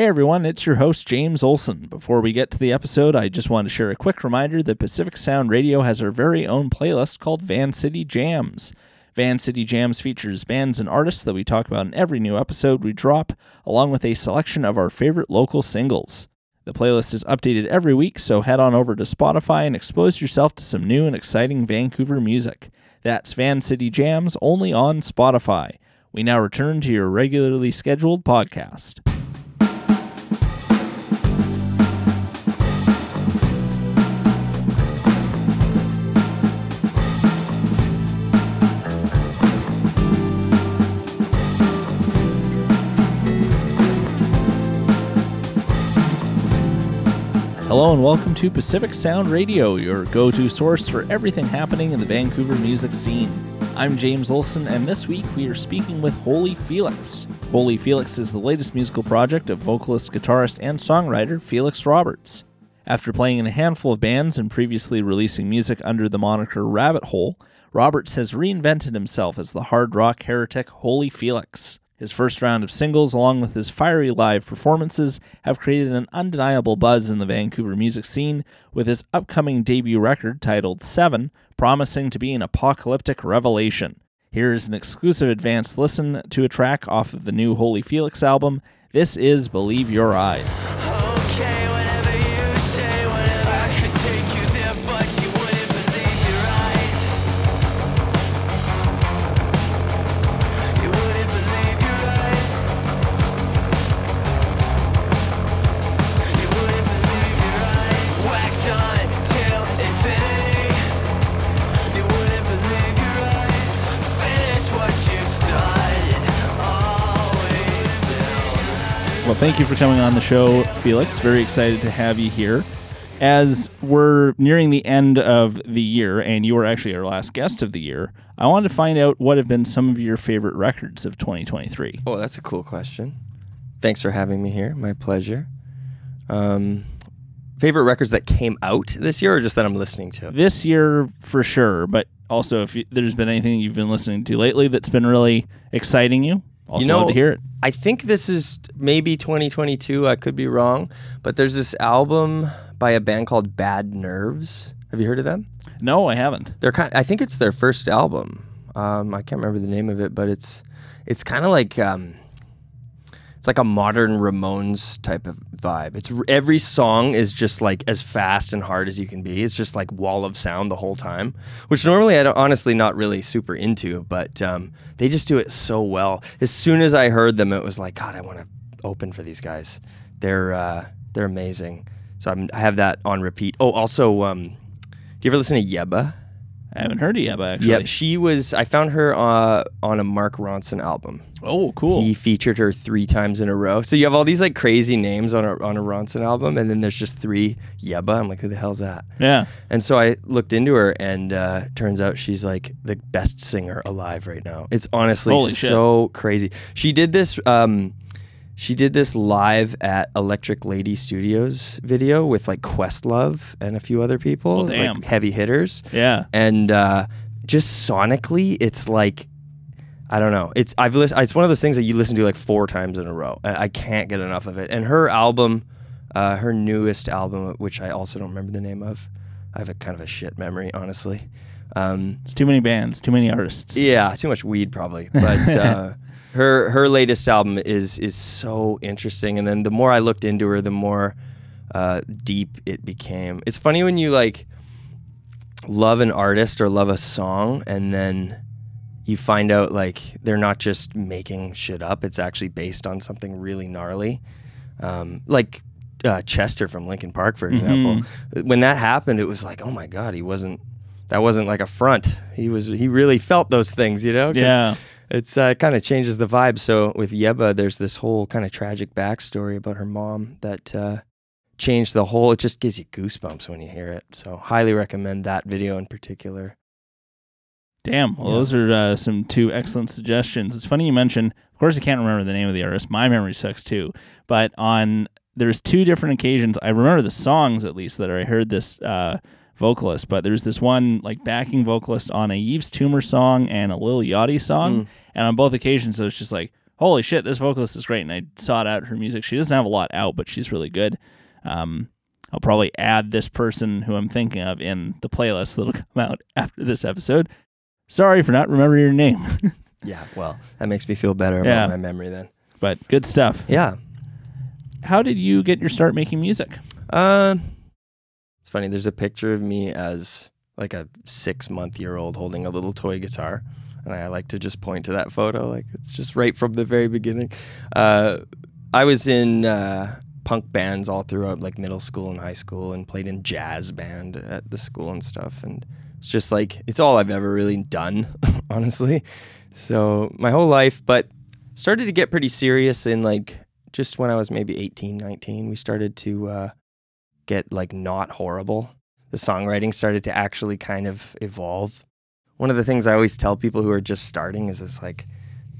Hey everyone, it's your host James Olson. Before we get to the episode, I just want to share a quick reminder that Pacific Sound Radio has our very own playlist called Vancity Jams. Vancity Jams features bands and artists that we talk about in every new episode we drop, along with a selection of our favorite local singles. The playlist is updated every week, so head on over to Spotify and expose yourself to some new and exciting Vancouver music. That's Vancity Jams only on Spotify. We now return to your regularly scheduled podcast. Hello and welcome to Pacific Sound Radio, your go to source for everything happening in the Vancouver music scene. I'm James Olson, and this week we are speaking with Holy Felix. Holy Felix is the latest musical project of vocalist, guitarist, and songwriter Felix Roberts. After playing in a handful of bands and previously releasing music under the moniker Rabbit Hole, Roberts has reinvented himself as the hard rock heretic Holy Felix. His first round of singles, along with his fiery live performances, have created an undeniable buzz in the Vancouver music scene, with his upcoming debut record titled Seven promising to be an apocalyptic revelation. Here is an exclusive advance listen to a track off of the new Holy Felix album. This is Believe Your Eyes. Thank you for coming on the show, Felix. Very excited to have you here. As we're nearing the end of the year, and you were actually our last guest of the year, I wanted to find out what have been some of your favorite records of 2023. Oh, that's a cool question. Thanks for having me here. My pleasure. Um, favorite records that came out this year, or just that I'm listening to? This year, for sure, but also if you, there's been anything you've been listening to lately that's been really exciting you, also You know- love to hear it. I think this is maybe 2022. I could be wrong, but there's this album by a band called Bad Nerves. Have you heard of them? No, I haven't. They're kind. I think it's their first album. Um, I can't remember the name of it, but it's it's kind of like um, it's like a modern Ramones type of vibe. It's every song is just like as fast and hard as you can be. It's just like wall of sound the whole time, which normally I don't honestly not really super into, but um, they just do it so well. As soon as I heard them, it was like God, I want to open for these guys. They're uh, they're amazing. So I'm, I have that on repeat. Oh, also, um, do you ever listen to Yebba? I haven't heard it yet, but actually. Yep, she was. I found her uh, on a Mark Ronson album. Oh, cool. He featured her three times in a row. So you have all these like crazy names on a on a Ronson album, and then there's just three Yebba. I'm like, who the hell's that? yeah. And so I looked into her, and uh, turns out she's like the best singer alive right now. It's honestly Holy shit. so crazy. She did this. Um, she did this live at Electric Lady Studios video with like Questlove and a few other people, Well, damn. like heavy hitters Yeah. and uh, just sonically, it's like I don't know. It's I've listened. It's one of those things that you listen to like four times in a row. I, I can't get enough of it. And her album, uh, her newest album, which I also don't remember the name of. I have a kind of a shit memory, honestly. Um, It's too many bands, too many artists. yeah, too much weed probably. But uh, her her latest album is is so interesting. And then the more I looked into her, the more uh, deep it became. It's funny when you like love an artist or love a song, and then you find out like they're not just making shit up. It's actually based on something really gnarly, um, like. Uh, Chester from Linkin Park, for example, when that happened, it was like, oh my god, he wasn't. That wasn't like a front. He was. He really felt those things, you know? Yeah. It's uh, kind of changes the vibe. So with Yebba, there's this whole kind of tragic backstory about her mom that uh, changed the whole. It just gives you goosebumps when you hear it. So highly recommend that video in particular. Damn. Well, Yeah. those are uh, some two excellent suggestions. It's funny you mention. Of course, I can't remember the name of the artist. My memory sucks too. But on there's two different occasions. I remember the songs at least that I heard this uh, vocalist. But there's this one like backing vocalist on a Yves Tumor song and a Lil Yachty song, Mm. and on both occasions it was just like, holy shit, this vocalist is great. And I sought out her music. She doesn't have a lot out, but she's really good. Um, I'll probably add this person who I'm thinking of in the playlist that'll come out after this episode. Sorry for not remembering your name, Yeah, well, that makes me feel better about my memory then. but good stuff. Yeah. How did you get your start making music? Uh, it's funny. There's a picture of me as like a six month year old holding a little toy guitar. And I like to just point to that photo. Like it's just right from the very beginning. Uh, I was in uh, punk bands all throughout like middle school and high school and played in jazz band at the school and stuff. And it's just like, it's all I've ever really done, honestly. So my whole life, but started to get pretty serious in like just when I was maybe 18, 19. We started to, uh, get like not horrible. The songwriting started to actually kind of evolve. One of the things I always tell people who are just starting is it's like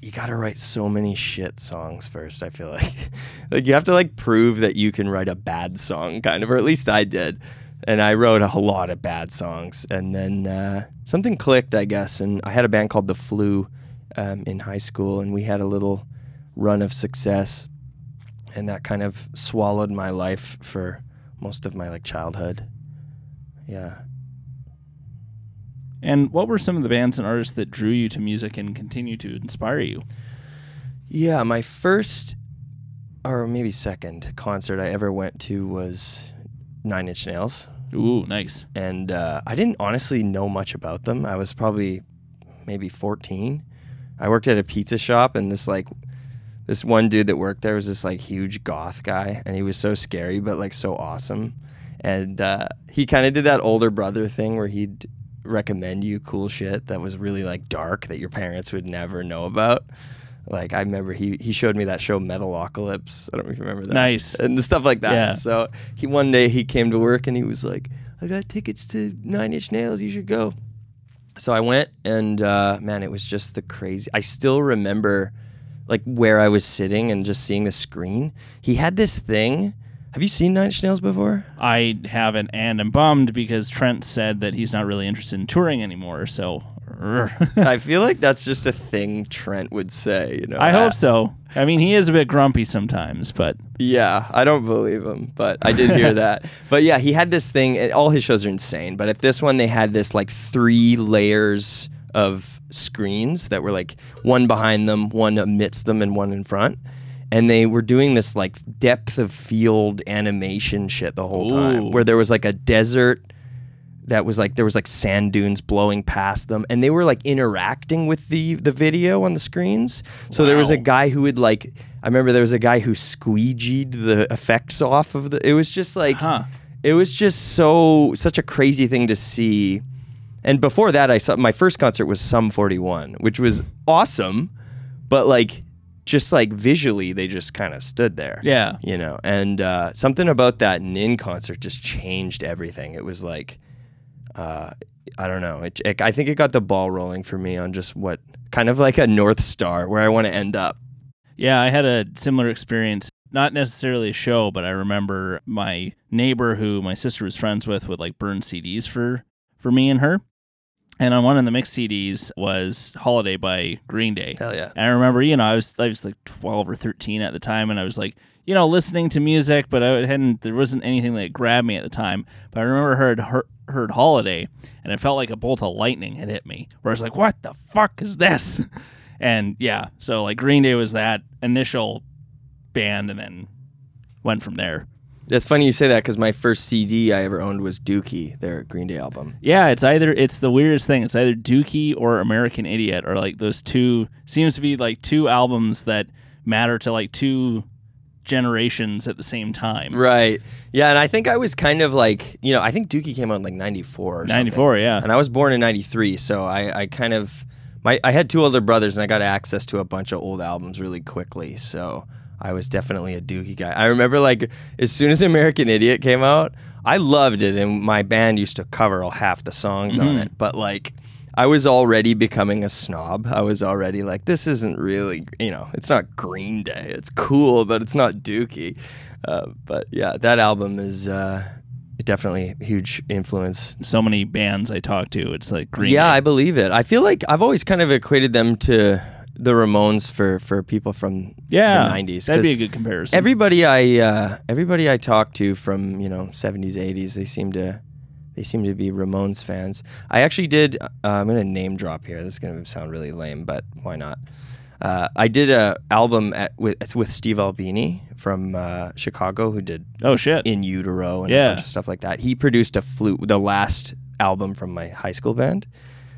you got to write so many shit songs first, I feel like. like you have to like prove that you can write a bad song kind of or at least I did. And I wrote a lot of bad songs and then uh, something clicked, I guess, and I had a band called The Flu um, in high school and we had a little run of success and that kind of swallowed my life for most of my like childhood. Yeah. And what were some of the bands and artists that drew you to music and continue to inspire you? Yeah, my first or maybe second concert I ever went to was Nine Inch Nails. Ooh, nice. And uh, I didn't honestly know much about them. I was probably maybe 14. I worked at a pizza shop and this like this one dude that worked there was this like huge goth guy and he was so scary but like so awesome. And uh, he kind of did that older brother thing where he'd recommend you cool shit that was really like dark that your parents would never know about. Like I remember he he showed me that show Metalocalypse. I don't know if you remember that. Nice. And the stuff like that. Yeah. So he one day he came to work and he was like, I got tickets to Nine Inch Nails, you should go. So I went and uh, man, it was just the crazy I still remember like where I was sitting and just seeing the screen. He had this thing. Have you seen Nine Inch Nails before? I haven't, and I'm bummed because Trent said that he's not really interested in touring anymore. So, er. I feel like that's just a thing Trent would say, you know. I hope so. I mean, he is a bit grumpy sometimes, but Yeah, I don't believe him, but I did hear that. But yeah, he had this thing. All his shows are insane, but at this one, they had this like three layers of screens that were like one behind them, one amidst them, and one in front. And they were doing this like depth of field animation shit the whole Ooh. time, where there was like a desert that was like there was like sand dunes blowing past them and they were like interacting with the the video on the screens so there was a Wow. guy who would like i remember there was a guy who squeegeed the effects off of the it was just like Huh. it was just so such a crazy thing to see and before that i saw my first concert was sum 41 which was awesome but like just like visually they just kind of stood there yeah. you know and uh, something about that nin concert just changed everything it was like uh, i don't know it, it, i think it got the ball rolling for me on just what kind of like a north star where i want to end up Yeah, I had a similar experience. Not necessarily a show, but I remember my neighbor who my sister was friends with would like burn CDs for for me and her. And on one of the mix CDs was Holiday by Green Day. hell yeah And I remember, you know, I was I was like 12 or 13 at the time, and I was like, you know, listening to music, but I hadn't. There wasn't anything that grabbed me at the time. But I remember heard heard, heard Holiday, and it felt like a bolt of lightning had hit me. Where I was like, what the fuck is this? And yeah, so like Green Day was that initial band, and then went from there. It's funny you say that because my first cd i ever owned was dookie their green day album Yeah, it's either it's the weirdest thing. It's either Dookie or American Idiot, or like those two seems to be like two albums that matter to like two generations at the same time. right yeah and i think i was kind of like you know i think dookie came out in like 94 or something. 94, yeah. and I was born in '93, so I, I kind of my I had two older brothers, and I got access to a bunch of old albums really quickly. So I was definitely a Dookie guy. I remember like as soon as American Idiot came out, I loved it, and my band used to cover all half the songs on it. But like. I was already becoming a snob. I was already like, this isn't really, you know, it's not Green Day. It's cool, but it's not Dookie. Uh, but yeah, that album is uh, definitely a huge influence So many bands I talk to, it's like Green yeah, Day. I believe it. I feel like I've always kind of equated them to the Ramones for for people from Yeah, the 90s. That'd be a good comparison. Everybody I uh, everybody I talk to from you know 70s 80s they seem to they seem to be Ramones fans. I actually did. Uh, I'm gonna name drop here. This is gonna sound really lame, but why not? Uh, I did a album at, with with Steve Albini from uh, Chicago, who did oh shit. In Utero and Yeah. a bunch of stuff like that. He produced a flute, the last album from my high school band,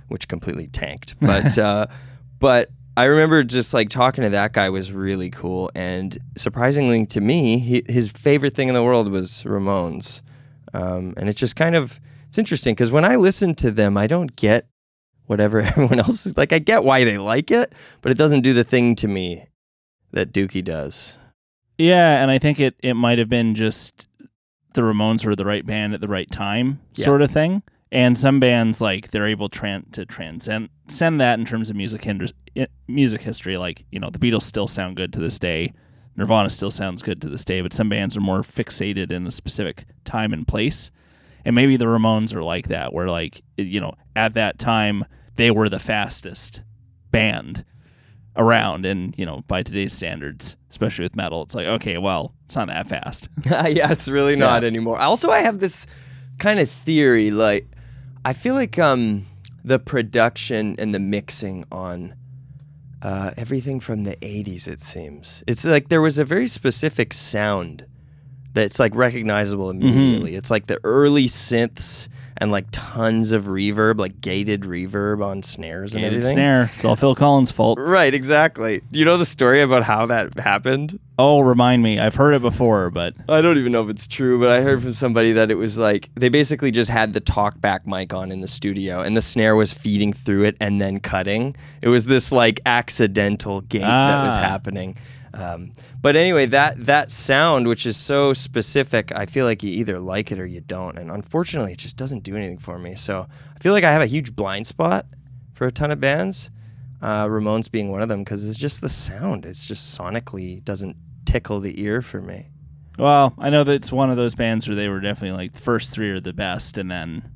which completely tanked. But uh, but I remember just like talking to that guy was really cool, and surprisingly to me, he, his favorite thing in the world was Ramones, um, and it's just kind of it's interesting because when I listen to them, I don't get whatever everyone else is like. I get why they like it, but it doesn't do the thing to me that Dookie does. Yeah, and I think it it might have been just the Ramones were the right band at the right time, Yeah. sort of thing. And some bands like they're able tran- to transcend send that in terms of music hinders, music history. Like you know, the Beatles still sound good to this day. Nirvana still sounds good to this day, but some bands are more fixated in a specific time and place. And maybe the Ramones are like that, where like you know, at that time they were the fastest band around and you know by today's standards especially with metal it's like okay well it's not that fast yeah, it's really not anymore. Also, I have this kind of theory. Like, I feel like um, the production and the mixing on uh, everything from the '80s. It seems it's like there was a very specific sound that's like recognizable immediately. It's like the early synths and like tons of reverb, like gated reverb on snares and Gated everything. snare it's all phil collins fault Right, exactly. Do you know the story about how that happened? oh remind me i've heard it before but I don't even know if it's true, but I heard from somebody that it was like they basically just had the talkback mic on in the studio and the snare was feeding through it and then cutting. It was this like accidental gate that was Ah. happening. Um, but anyway, that that sound, which is so specific, I feel like you either like it or you don't. And unfortunately, it just doesn't do anything for me. So I feel like I have a huge blind spot for a ton of bands. Uh, Ramones being one of them because it's just the sound. It's just sonically doesn't tickle the ear for me. well i know that it's one of those bands where they were definitely like the first three are the best and then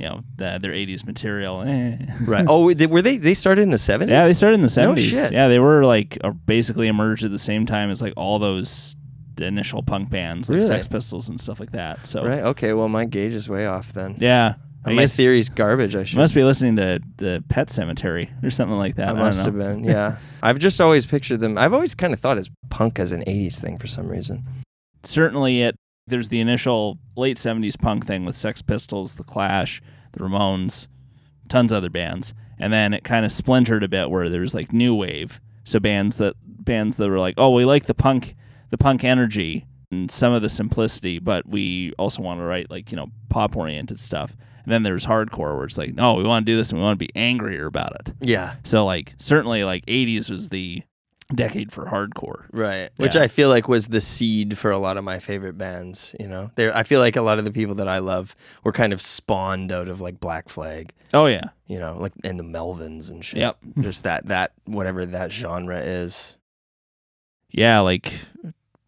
you know the, their 80s material eh. Right. oh, they, were they? They started in the seventies. yeah they started in the 70s No shit. yeah they were like uh, basically emerged at the same time as like all those initial punk bands like Really? sex pistols and stuff like that so Right. Okay. Well, my gauge is way off then. yeah I my guess theory's garbage. I should. Must be listening to the Pet Sematary or something like that. I I, must have been. Yeah. I've just always pictured them. I've always kind of thought as punk as an '80s thing for some reason. Certainly, it there's the initial late '70s punk thing with Sex Pistols, The Clash, The Ramones, tons of other bands, and then it kind of splintered a bit where there's like new wave. So bands that bands that were like, oh, we like the punk, the punk energy and some of the simplicity, but we also want to write like you know pop oriented stuff. And then there's hardcore where it's like, no, we want to do this and we want to be angrier about it. Yeah. So like certainly like 80s was the decade for hardcore. Right. Which Yeah. I feel like was the seed for a lot of my favorite bands. You know, there. I feel like a lot of the people that I love were kind of spawned out of like Black Flag. Oh yeah. You know, like and the Melvins and shit. Yep. Just that that whatever that genre is. Yeah, like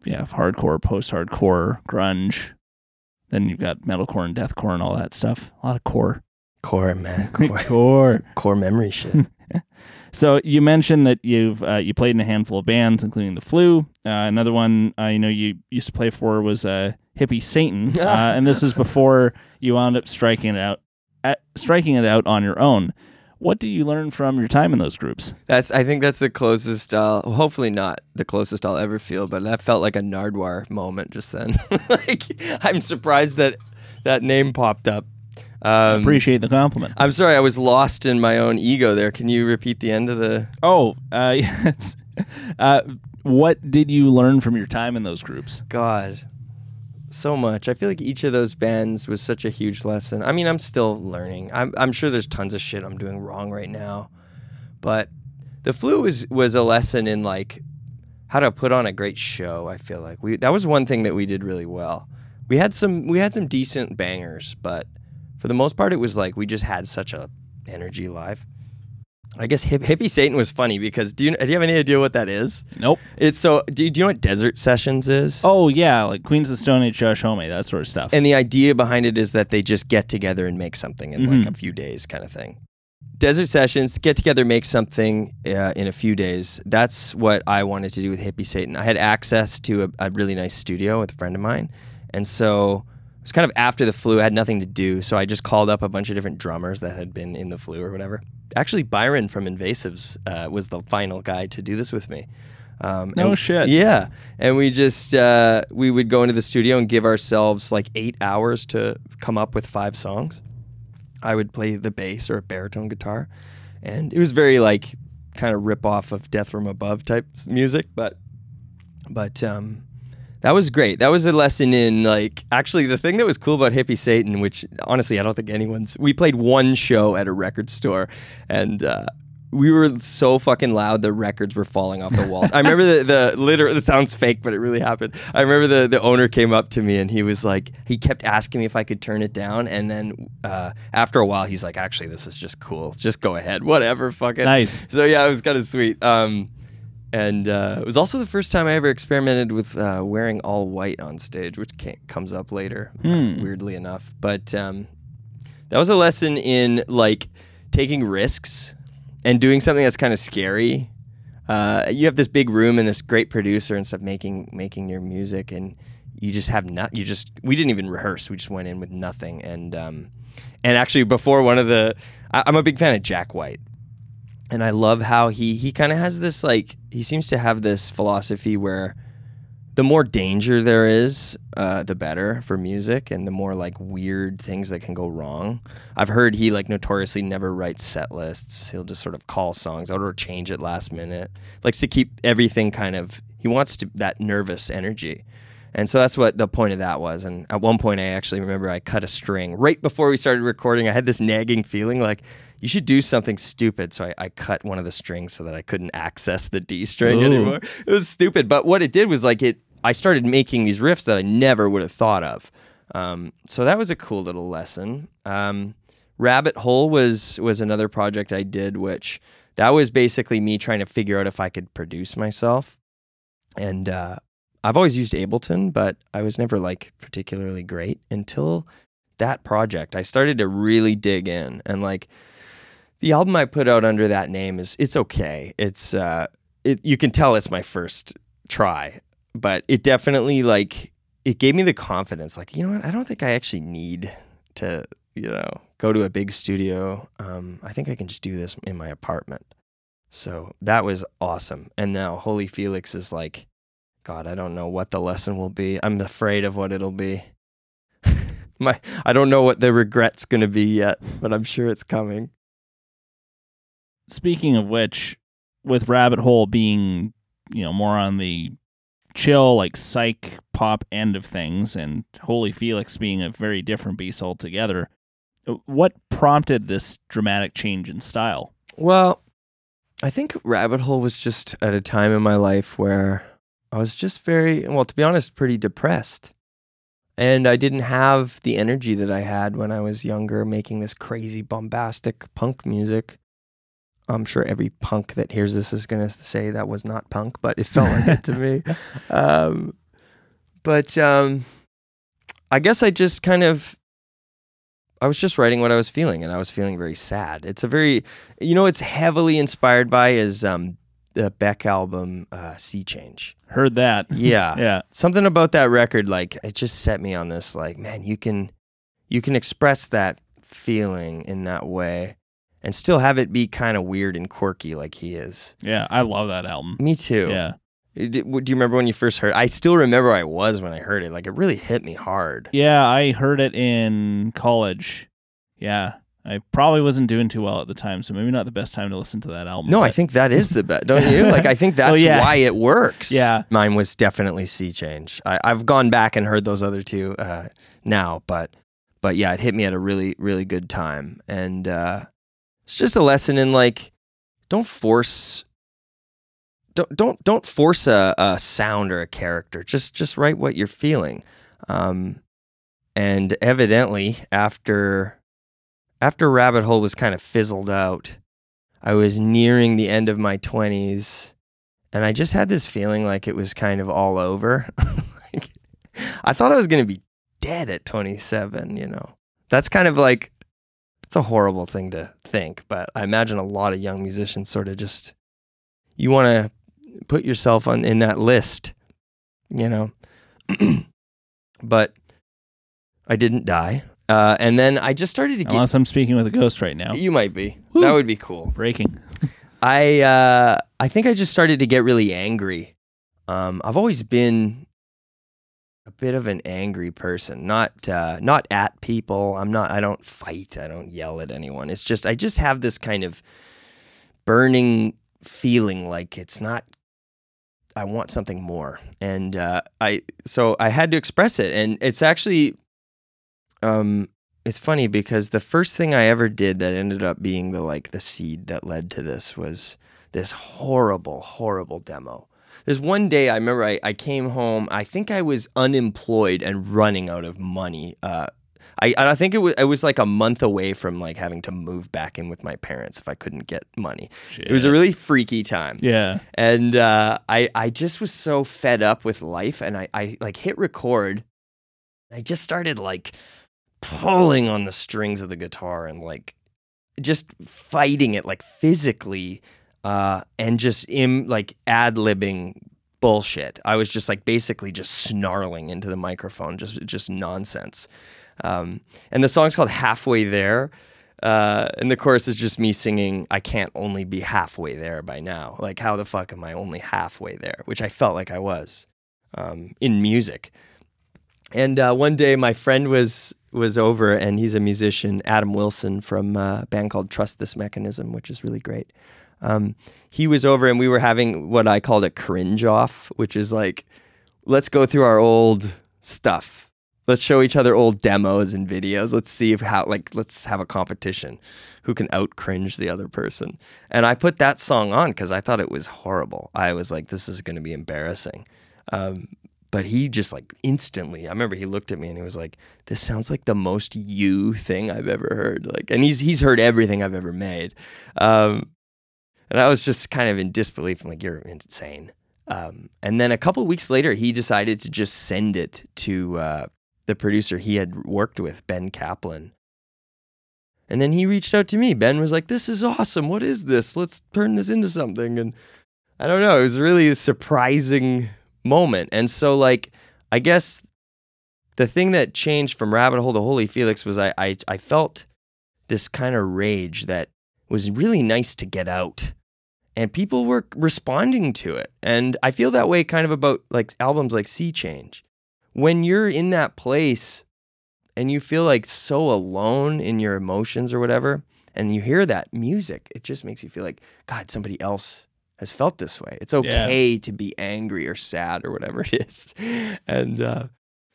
yeah, hardcore, post-hardcore, grunge. Then you've got metalcore and deathcore and all that stuff. A lot of core. Core man. Core. Core. core memory shit. So you mentioned that you've uh, you played in a handful of bands, including the Flu. Uh, another one I know you used to play for was uh, Hippie Satan, uh, and this is before you wound up striking it out, at, striking it out on your own. What do you learn from your time in those groups? That's I think that's the closest I'll hopefully not the closest I'll ever feel, but that felt like a Nardwuar moment just then. like I'm surprised that that name popped up. Um, Appreciate the compliment. I'm sorry, I was lost in my own ego there. Can you repeat the end of the Oh, uh, yes. Uh, what did you learn from your time in those groups? God? So much. I feel like each of those bands was such a huge lesson. I mean, I'm still learning. I'm I'm sure there's tons of shit I'm doing wrong right now. But the flu was was a lesson in like how to put on a great show, I feel like. We that was one thing that we did really well. We had some we had some decent bangers, but for the most part it was like we just had such a energy live. I guess hip, hippie Satan was funny because do you do you have any idea what that is? Nope. It's so do you, do you know what Desert Sessions is? Oh yeah, like Queens of the Stone Age, Josh Homme, that sort of stuff. And the idea behind it is that they just get together and make something in like a few days, kind of thing. Desert Sessions, get together, make something uh, in a few days. That's what I wanted to do with Hippie Satan. I had access to a, a really nice studio with a friend of mine. And so was kind of after the flu. I had nothing to do. So I just called up a bunch of different drummers that had been in the flu or whatever. Actually, Byron from Invasives uh, was the final guy to do this with me. Um, No and- shit. Yeah, and we just uh, we would go into the studio and give ourselves like eight hours to come up with five songs. I would play the bass or a baritone guitar, and it was very like kind of rip off of Death from Above type music, but but um, that was great. That was a lesson in like actually the thing that was cool about Hippie Satan, which honestly I don't think anyone's. We played one show at a record store, and uh, we were so fucking loud the records were falling off the walls. I remember the the literal. It sounds fake, but it really happened. I remember the the owner came up to me and he was like, he kept asking me if I could turn it down, and then uh, after a while, he's like, actually, this is just cool. Just go ahead, whatever, fuck it. Nice. So yeah, it was kind of sweet. Um, and uh, it was also the first time I ever experimented with uh, wearing all white on stage, which comes up later, Hmm. weirdly enough. But um, that was a lesson in like taking risks and doing something that's kind of scary. Uh, you have this big room and this great producer and stuff making making your music, and you just have not. You just we didn't even rehearse. We just went in with nothing, and um, and actually before one of the, I, I'm a big fan of Jack White, and I love how he he kind of has this like he seems to have this philosophy where the more danger there is, uh, the better for music, and the more like weird things that can go wrong. I've heard he like notoriously never writes set lists. He'll just sort of call songs out or change it last minute. Likes to keep everything kind of. He wants to that nervous energy. And so that's what the point of that was. And at one point, I actually remember I cut a string right before we started recording. I had this nagging feeling like you should do something stupid. So I, I cut one of the strings so that I couldn't access the D string Ooh. anymore. It was stupid. But what it did was like it, I started making these riffs that I never would have thought of. Um, so that was a cool little lesson. Um, Rabbit Hole was was another project I did, which that was basically me trying to figure out if I could produce myself. And uh, I've always used Ableton, but I was never like particularly great until that project. I started to really dig in and like the album I put out under that name is it's okay. It's uh it you can tell it's my first try, but it definitely like it gave me the confidence like, you know what? I don't think I actually need to, you know, go to a big studio. Um I think I can just do this in my apartment. So that was awesome. And now Holy Felix is like God, I don't know what the lesson will be. I'm afraid of what it'll be. My, I don't know what the regret's going to be yet, but I'm sure it's coming. Speaking of which, with Rabbit Hole being, you know, more on the chill, like psych pop end of things, and Holy Felix being a very different beast altogether, uh, what prompted this dramatic change in style? Well, I think Rabbit Hole was just at a time in my life where I was just very, well, to be honest, pretty depressed. And I didn't have the energy that I had when I was younger, making this crazy, bombastic punk music. I'm sure every punk that hears this is going to say that was not punk, but it felt like it to me. Um, but um, I guess I just kind of, I was just writing what I was feeling, and I was feeling very sad. It's a very, you know, it's heavily inspired by is um, the Beck album, uh, Sea Change. Heard that. Yeah. Yeah. Something about that record, like it just set me on this, like, man, you can, you can express that feeling in that way, and still have it be kind of weird and quirky, like he is. Yeah. I love that album. Me too. Yeah. Do you remember when you first heard? I still remember where I was when I heard it. Like it really hit me hard. Yeah. I heard it in college. Yeah. I probably wasn't doing too well at the time, so maybe not the best time to listen to that album. No, I think that is the best, don't you? Like I think that's yeah. why it works. Yeah. mine was definitely Sea Change. I, I've gone back and heard those other two uh, now, but but yeah, it hit me at a really really good time, and uh, it's just a lesson in like don't force. Don't don't don't force a, a sound or a character. Just just write what you're feeling, um, and evidently after after Rabbit Hole was kind of fizzled out, I was nearing the end of my 20s and I just had this feeling like it was kind of all over. like, I thought I was going to be dead at 27, you know. That's kind of like it's a horrible thing to think, but I imagine a lot of young musicians sort of just you want to put yourself on in that list, you know. but I didn't die, uh, and then I just started to get. Unless I'm speaking with a ghost right now. You might be. Woo. That would be cool. Breaking. I uh, I think I just started to get really angry. Um, I've always been a bit of an angry person, not uh, not at people. I'm not. I don't fight. I don't yell at anyone. It's just I just have this kind of burning feeling like it's not. I want something more, and uh, I so I had to express it, and it's actually, um, it's funny because the first thing I ever did that ended up being the like the seed that led to this was this horrible, horrible demo. There's one day I remember I, I came home. I think I was unemployed and running out of money. Uh, I I think it was it was like a month away from like having to move back in with my parents if I couldn't get money. It was a really freaky time Yeah. and uh, I I just was so fed up with life, and I I like hit record. I just started like pulling on the strings of the guitar and like just fighting it like physically, uh, and just im like ad libbing bullshit. I was just like basically just snarling into the microphone, just just nonsense. Um, and the song's called Halfway There. Uh, and the chorus is just me singing, I can't only be halfway there by now. Like, how the fuck am I only halfway there? Which I felt like I was um, in music. And uh, one day, my friend was was over, and he's a musician, Adam Wilson from a band called Trust This Mechanism, which is really great. Um, he was over, and we were having what I called a cringe off, which is like, let's go through our old stuff. Let's show each other old demos and videos. Let's see if how like let's have a competition, who can out cringe the other person. And I put that song on because I thought it was horrible. I was like, this is going to be embarrassing. Um, but he just like instantly, I remember he looked at me and he was like, "This sounds like the most you thing I've ever heard." Like, and he's he's heard everything I've ever made, um, and I was just kind of in disbelief. I'm like, "You're insane." Um, and then a couple weeks later, he decided to just send it to uh, the producer he had worked with, Ben Kaplan. And then he reached out to me. Ben was like, "This is awesome. What is this? Let's turn this into something." And I don't know. It was really surprising moment. And so, like, I guess the thing that changed from Rabbit Hole to Holy Felix was I I, I felt this kind of rage that was really nice to get out. And people were responding to it. And I feel that way kind of about like albums like Sea Change. When you're in that place and you feel like so alone in your emotions or whatever, and you hear that music, it just makes you feel like, God, somebody else has felt this way. It's okay to be angry or sad or whatever it is. And uh,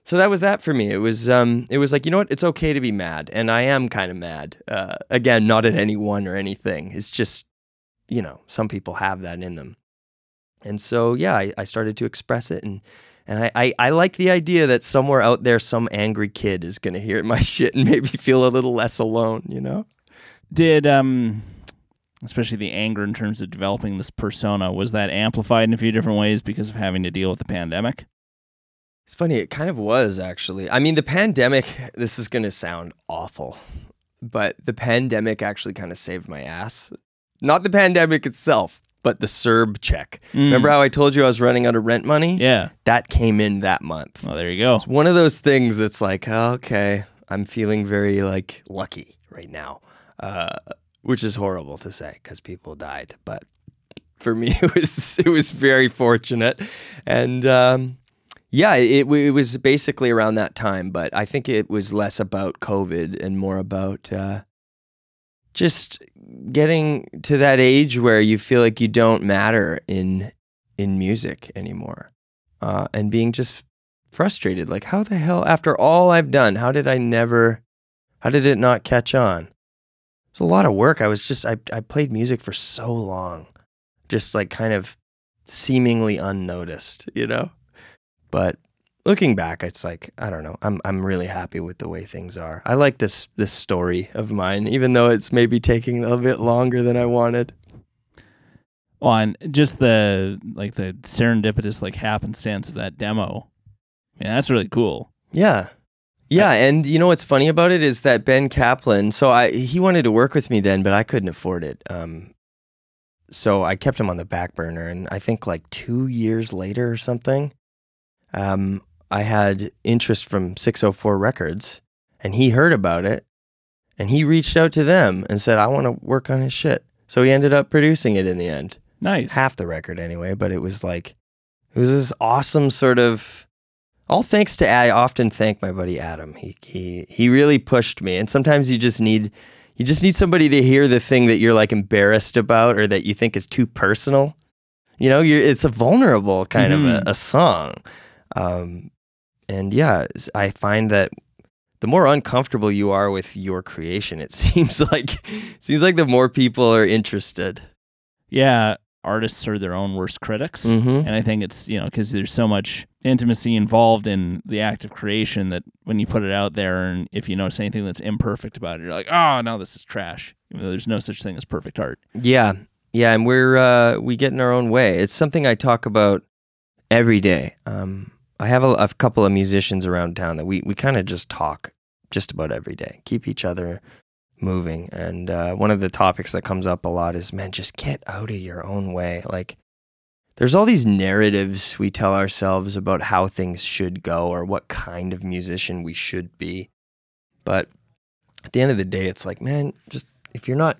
so that was that for me. It was um, it was like, you know what? It's okay to be mad. And I am kind of mad. Uh, again, not at anyone or anything. It's just, you know, some people have that in them. And so, yeah, I, I started to express it. And, and I, I, I like the idea that somewhere out there, some angry kid is going to hear my shit and maybe feel a little less alone, you know? Did um especially the anger in terms of developing this persona was that amplified in a few different ways because of having to deal with the pandemic? It's funny, it kind of was actually. I mean, the pandemic, this is going to sound awful, but the pandemic actually kind of saved my ass. Not the pandemic itself, but the CERB check. Remember how I told you I was running out of rent money? Yeah. That came in that month. Well, there you go. It's one of those things that's like, okay, I'm feeling very like lucky right now, uh, which is horrible to say because people died. But for me, it was it was very fortunate, and um, yeah, it, it was basically around that time. But I think it was less about COVID and more about uh, just getting to that age where you feel like you don't matter in in music anymore, uh, and being just frustrated. Like, how the hell, after all I've done, how did I never, how did it not catch on? It's a lot of work. I was just, I, I played music for so long, just like kind of seemingly unnoticed, you know? But looking back, it's like, I don't know. I'm, I'm really happy with the way things are. I like this, this story of mine, even though it's maybe taking a bit longer than I wanted. Well, and just the like the serendipitous like happenstance of that demo. Yeah, that's really cool. Yeah. Yeah, and you know what's funny about it is that Ben Kaplan. So I he wanted to work with me then, but I couldn't afford it. Um, so I kept him on the back burner, and I think like two years later or something, um, I had interest from 604 Records, and he heard about it, and he reached out to them and said, "I want to work on his shit." So he ended up producing it in the end, Nice. half the record anyway. But it was like, it was this awesome sort of. All thanks to I often thank my buddy Adam. He he he really pushed me, and sometimes you just need you just need somebody to hear the thing that you're like embarrassed about or that you think is too personal. You know, you're it's a vulnerable kind of a, a song, um, and yeah, I find that the more uncomfortable you are with your creation, it seems like seems like the more people are interested. yeah, artists are their own worst critics. Mm-hmm. And I think it's, you know, because there's so much intimacy involved in the act of creation that when you put it out there and if you notice anything that's imperfect about it, you're like, oh, no, this is trash. Even though there's no such thing as perfect art. Yeah, yeah, and we're uh, we get in our own way. It's something I talk about every day. Um, I have a, a couple of musicians around town that we we kind of just talk just about every day, keep each other moving. And uh, one of the topics that comes up a lot is, man, just get out of your own way. Like, there's all these narratives we tell ourselves about how things should go or what kind of musician we should be. But at the end of the day, it's like, man, just if you're not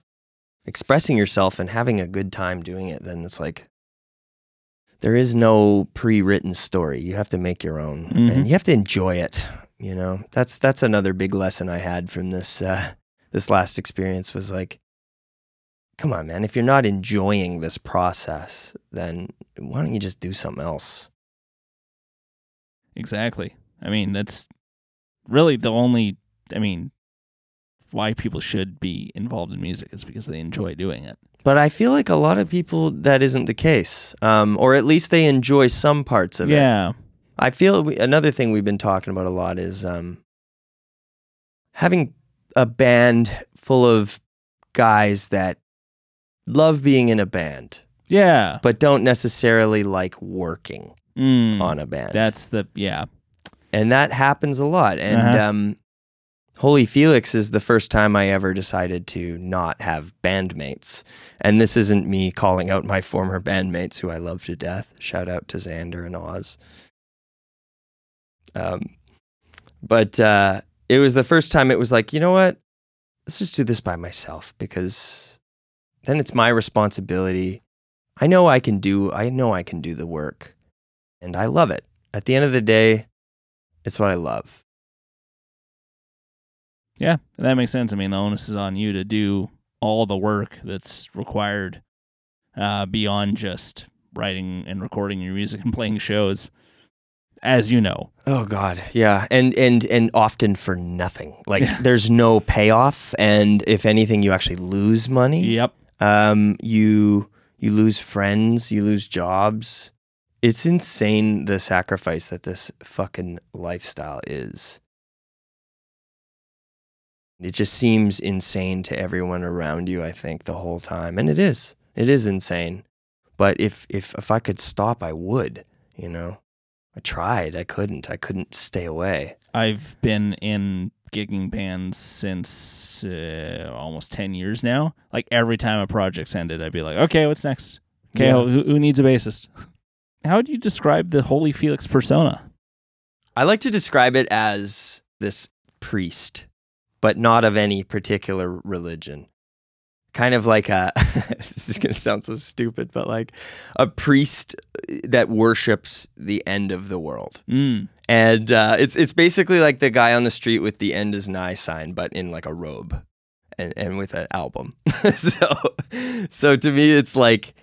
expressing yourself and having a good time doing it, then it's like there is no pre-written story. You have to make your own, Mhm. and you have to enjoy it. You know, that's that's another big lesson I had from this uh, this last experience was like, come on, man, if you're not enjoying this process, then why don't you just do something else? Exactly. I mean, that's really the only, I mean, why people should be involved in music is because they enjoy doing it. But I feel like a lot of people that isn't the case, um, or at least they enjoy some parts of it. Yeah. I feel we, another thing we've been talking about a lot is um, having a band full of guys that love being in a band, Yeah. but don't necessarily like working Mm, on a band. that's the, yeah. and that happens a lot. And Uh-huh. um, Holy Felix is the first time I ever decided to not have bandmates. And this isn't me calling out my former bandmates who I love to death. Shout out to Xander and Oz. Um, but uh, it was the first time it was like, you know what? Let's just do this by myself because then it's my responsibility. I know I can do I know I can do the work and I love it. At the end of the day, it's what I love. Yeah. That makes sense. I mean, the onus is on you to do all the work that's required uh, beyond just writing and recording your music and playing shows, as you know. Oh God, yeah, and and and often for nothing. Like Yeah. there's no payoff, and if anything, you actually lose money. Yep. Um, you you lose friends, you lose jobs. It's insane the sacrifice that this fucking lifestyle is. It just seems insane to everyone around you, I think, the whole time. And it is. It is insane. But if if if I could stop, I would, you know. I tried. I couldn't. I couldn't stay away. I've been in gigging bands since uh, almost 10 years now. Like every time a project's ended, I'd be like, okay, what's next? Okay, Yeah. who, who needs a bassist? How would you describe the Holy Felix persona? I like to describe it as this priest, but not of any particular religion. Kind of like a, this is going to sound so stupid, but like a priest that worships the end of the world. Mm. And uh, it's, it's basically like the guy on the street with the end is nigh sign, but in like a robe and, and with an album. so, so to me, it's like,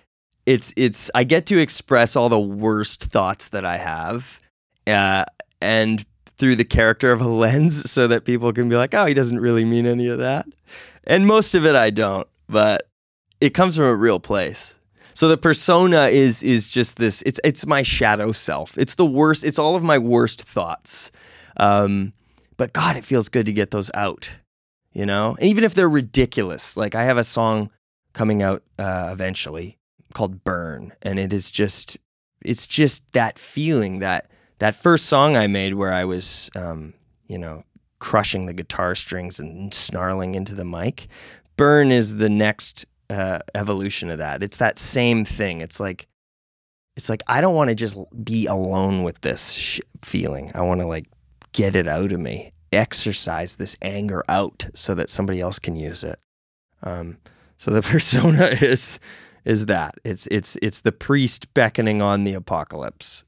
it's, it's, I get to express all the worst thoughts that I have. Uh, and through the character of a lens so that people can be like, oh, he doesn't really mean any of that. And most of it I don't, but it comes from a real place. So the persona is is just this it's it's my shadow self. It's the worst, it's all of my worst thoughts. Um, but God, it feels good to get those out. You know? And even if they're ridiculous. Like I have a song coming out uh, eventually called Burn, and it is just it's just that feeling that that first song I made where I was, um, you know, crushing the guitar strings and snarling into the mic. Burn is the next uh, evolution of that. It's that same thing. It's like it's like I don't want to just be alone with this sh- feeling. I want to like get it out of me, exercise this anger out so that somebody else can use it. Um, so the persona is is that it's it's it's the priest beckoning on the apocalypse.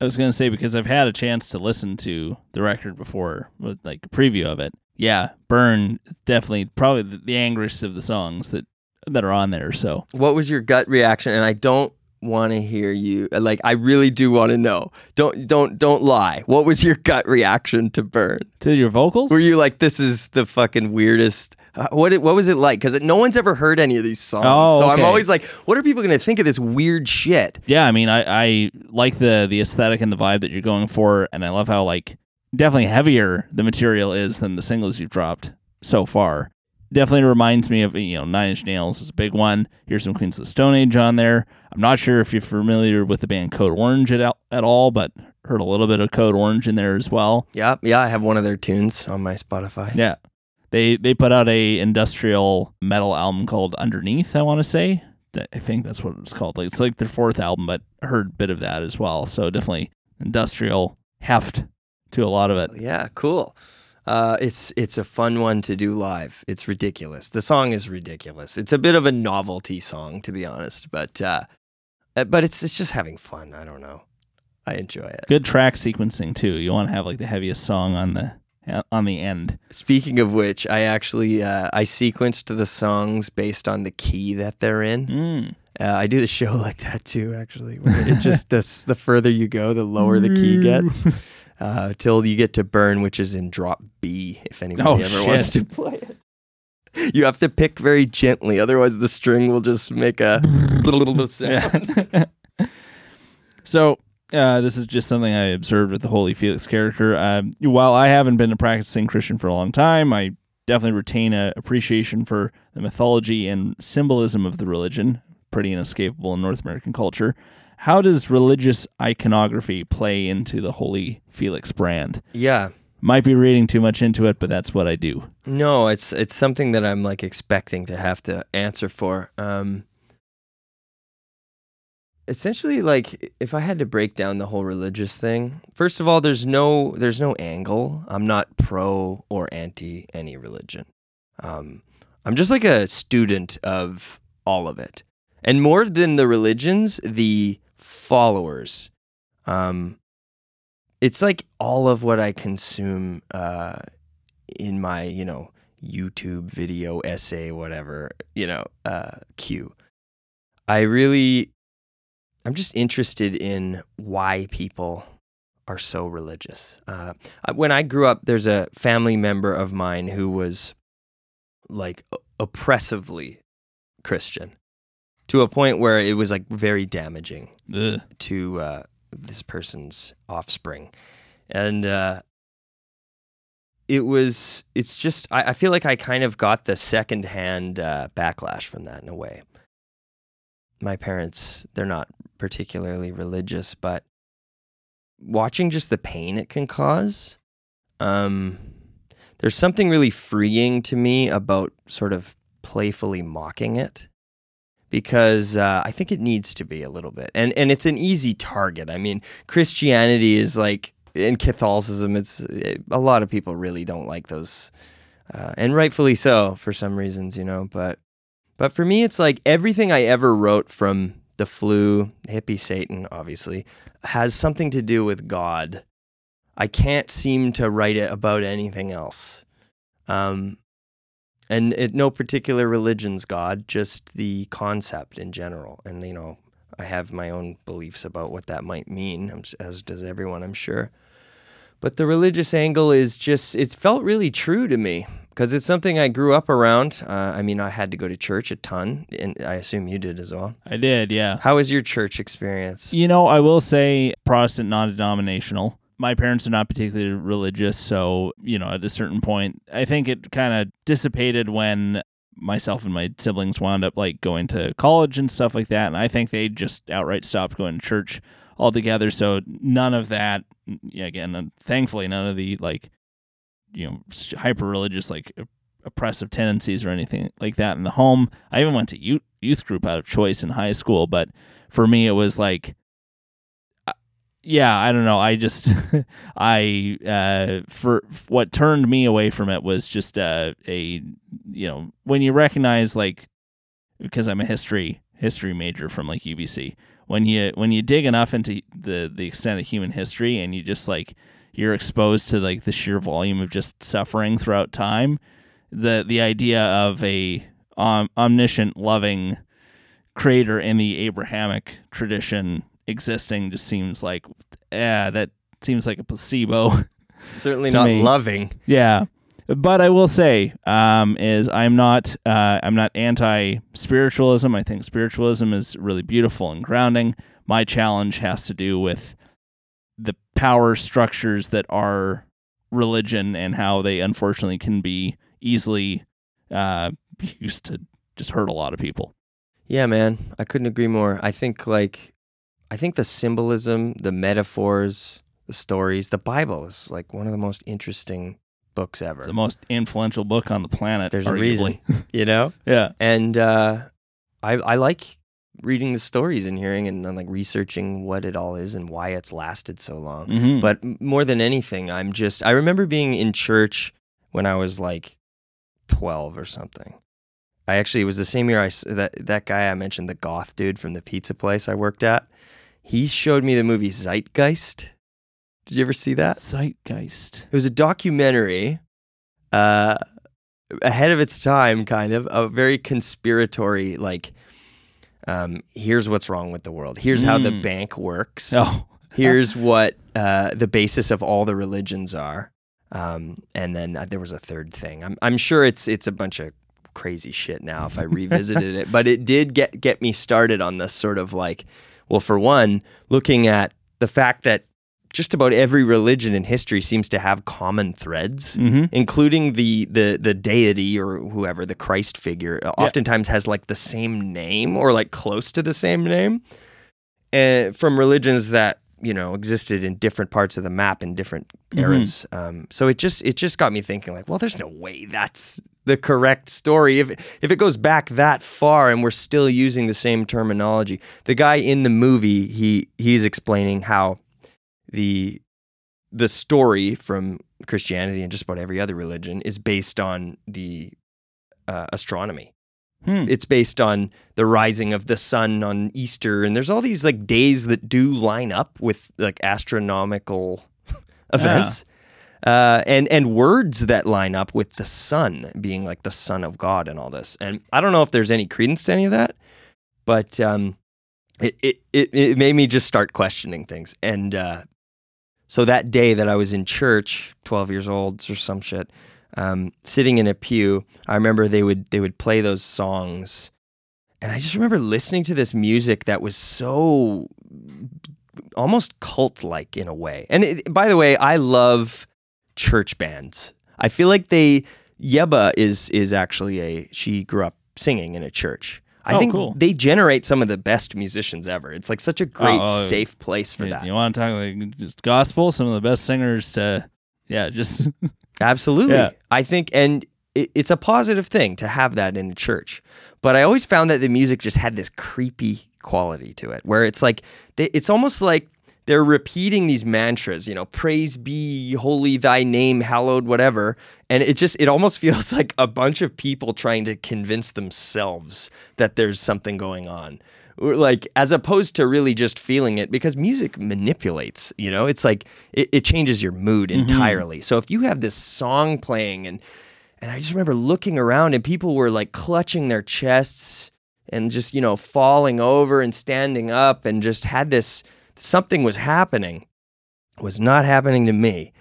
I was gonna say because I've had a chance to listen to the record before with like a preview of it. Yeah, Burn definitely probably the, the angriest of the songs that that are on there. So What was your gut reaction? And I don't want to hear you like I really do want to know. Don't don't don't lie. What was your gut reaction to Burn? to your vocals, Were you like, this is the fucking weirdest? Uh, what it, what was it like? Because no one's ever heard any of these songs, Oh, so I'm always like, what are people going to think of this weird shit? Yeah, I mean, I, I like the the aesthetic and the vibe that you're going for, and I love how like definitely heavier the material is than the singles you've dropped so far. Definitely reminds me of you know Nine Inch Nails is a big one. Here's some Queens of the Stone Age on there. I'm not sure if you're familiar with the band Code Orange at at all, but heard a little bit of Code Orange in there as well. Yeah, yeah, I have one of their tunes on my Spotify. Yeah, they they put out a industrial metal album called Underneath. I want to say. I think that's what it's called. Like it's like their fourth album, but I heard a bit of that as well. So definitely industrial heft to a lot of it. Yeah, cool. Uh, it's it's a fun one to do live. It's ridiculous. The song is ridiculous. It's a bit of a novelty song, to be honest, but uh, but it's it's just having fun. I don't know. I enjoy it. Good track sequencing too. You want to have like the heaviest song on the on the end. Speaking of which, I actually uh, I sequenced the songs based on the key that they're in. Mm. Uh, I do the show like that too. Actually, it just the the further you go, the lower the key gets. Uh, till you get to burn, which is in drop B. If anybody Oh, ever wants to play it, you have to pick very gently, otherwise the string will just make a little little sound. So uh, this is just something I observed with the Holy Felix character. Um, while I haven't been a practicing Christian for a long time, I definitely retain a appreciation for the mythology and symbolism of the religion. Pretty inescapable in North American culture. How does religious iconography play into the Holy Felix brand? Yeah. Might be reading too much into it, but that's what I do. No, it's it's something that I'm like expecting to have to answer for. Um essentially like if I had to break down the whole religious thing, first of all there's no there's no angle. I'm not pro or anti any religion. Um I'm just like a student of all of it. And more than the religions, the followers. Um it's like all of what I consume uh in my, you know, YouTube video, essay, whatever, you know, uh, queue. I really, I'm just interested in why people are so religious. Uh, when I grew up, there's a family member of mine who was like oppressively Christian to a point where it was like very damaging Ugh. to uh, this person's offspring, and uh, it was. It's just. I, I feel like I kind of got the secondhand uh, backlash from that in a way. My parents, they're not particularly religious, but watching just the pain it can cause, um, there's something really freeing to me about sort of playfully mocking it because uh, I think it needs to be a little bit, and and it's an easy target. I mean, Christianity is like in Catholicism, it's a lot of people really don't like those, uh, and rightfully so for some reasons, you know. But but for me, it's like everything I ever wrote from the flu, hippie Satan, obviously, has something to do with God. I can't seem to write it about anything else. Um, and it, no particular religion's God, just the concept in general. And you know, I have my own beliefs about what that might mean, as does everyone, I'm sure. But the religious angle is just, it felt really true to me because it's something I grew up around. Uh, I mean, I had to go to church a ton, and I assume you did as well. I did, yeah. How was your church experience? You know, I will say Protestant non denominational. My parents are not particularly religious, so, you know, at a certain point, I think it kind of dissipated when myself and my siblings wound up like going to college and stuff like that. And I think they just outright stopped going to church altogether. So none of that, again, thankfully, none of the like you know hyper religious like oppressive tendencies or anything like that in the home. I even went to youth youth group out of choice in high school, but for me it was like yeah, I don't know. I just I uh for what turned me away from it was just uh, a you know, when you recognize like because I'm a history history major from like UBC. When you when you dig enough into the the extent of human history and you just like you're exposed to like the sheer volume of just suffering throughout time, the the idea of a um, omniscient, loving creator in the Abrahamic tradition existing just seems like, yeah, that seems like a placebo. Certainly not me. loving. yeah, but I will say, um, is I'm not uh, I'm not anti spiritualism. I think spiritualism is really beautiful and grounding. My challenge has to do with the power structures that are religion and how they unfortunately can be easily uh, used to just hurt a lot of people. Yeah, man, I couldn't agree more. I think like I think the symbolism, the metaphors, the stories, the Bible is like one of the most interesting books ever. It's the most influential book on the planet. There's a reason, you know? Yeah. And uh I I like reading the stories and hearing and, and like researching what it all is and why it's lasted so long. Mhm. But more than anything, I'm just I remember being in church when I was like 12 or something. I actually it was the same year I that that guy I mentioned the goth dude from the pizza place I worked at. He showed me the movie Zeitgeist. Did you ever see that? Zeitgeist. It was a documentary uh ahead of its time kind of a very conspiratory like um here's what's wrong with the world. Here's how the Mm. bank works Oh, here's what uh, the basis of all the religions are. Um, and then uh, there was a third thing. I'm, I'm sure it's it's a bunch of crazy shit now if I revisited it, but it did get get me started on this sort of like, well, for one, looking at the fact that just about every religion in history seems to have common threads, Mhm. including the the the deity or whoever the Christ figure. uh, Oftentimes has like the same name or like close to the same name and from religions that you know existed in different parts of the map in different eras. Um, so it just it just got me thinking like, well, there's no way that's the correct story if if it goes back that far and we're still using the same terminology. The guy in the movie he he's explaining how the the story from Christianity and just about every other religion is based on the uh, astronomy Hmm. it's based on the rising of the sun on Easter, and there's all these like days that do line up with like astronomical events, uh, and and words that line up with the sun being like the son of God and all this. And I don't know if there's any credence to any of that, but um, it it it, it made me just start questioning things. And uh, so that day that I was in church, 12 years old or some shit, um, sitting in a pew, I remember they would they would play those songs, and I just remember listening to this music that was so almost cult like in a way. And it, by the way, I love church bands. I feel like they Yebba is is actually a she grew up singing in a church. I Oh, think cool. they generate some of the best musicians ever. It's like such a great Oh, safe place for that. You want to talk like just gospel? Some of the best singers to, yeah, just Absolutely. Yeah. I think, and it, it's a positive thing to have that in a church. But I always found that the music just had this creepy quality to it, where it's like, they, it's almost like they're repeating these mantras, you know, praise be, holy thy name, hallowed, whatever. And it just, it almost feels like a bunch of people trying to convince themselves that there's something going on. Or, Like, as opposed to really just feeling it, because music manipulates, you know, it's like it, it changes your mood mm-hmm. entirely. So if you have this song playing and, and I just remember looking around and people were like clutching their chests and just, you know, falling over and standing up and just had this something was happening. Was not happening to me.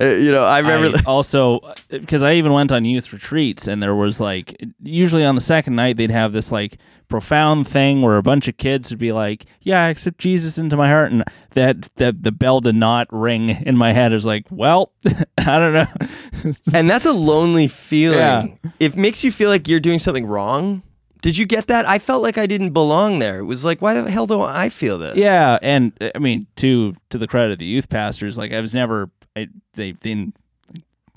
Uh, you know, I remember I also because I even went on youth retreats and there was like usually on the second night they'd have this like profound thing where a bunch of kids would be like, "Yeah, I accept Jesus into my heart," and that that the bell did not ring in my head. It was like, well, I don't know. and that's a lonely feeling. Yeah. It makes you feel like you're doing something wrong. Did you get that? I felt like I didn't belong there. It was like, why the hell don't I feel this? yeah, and I mean to to the credit of the youth pastors, like I was never I, they didn't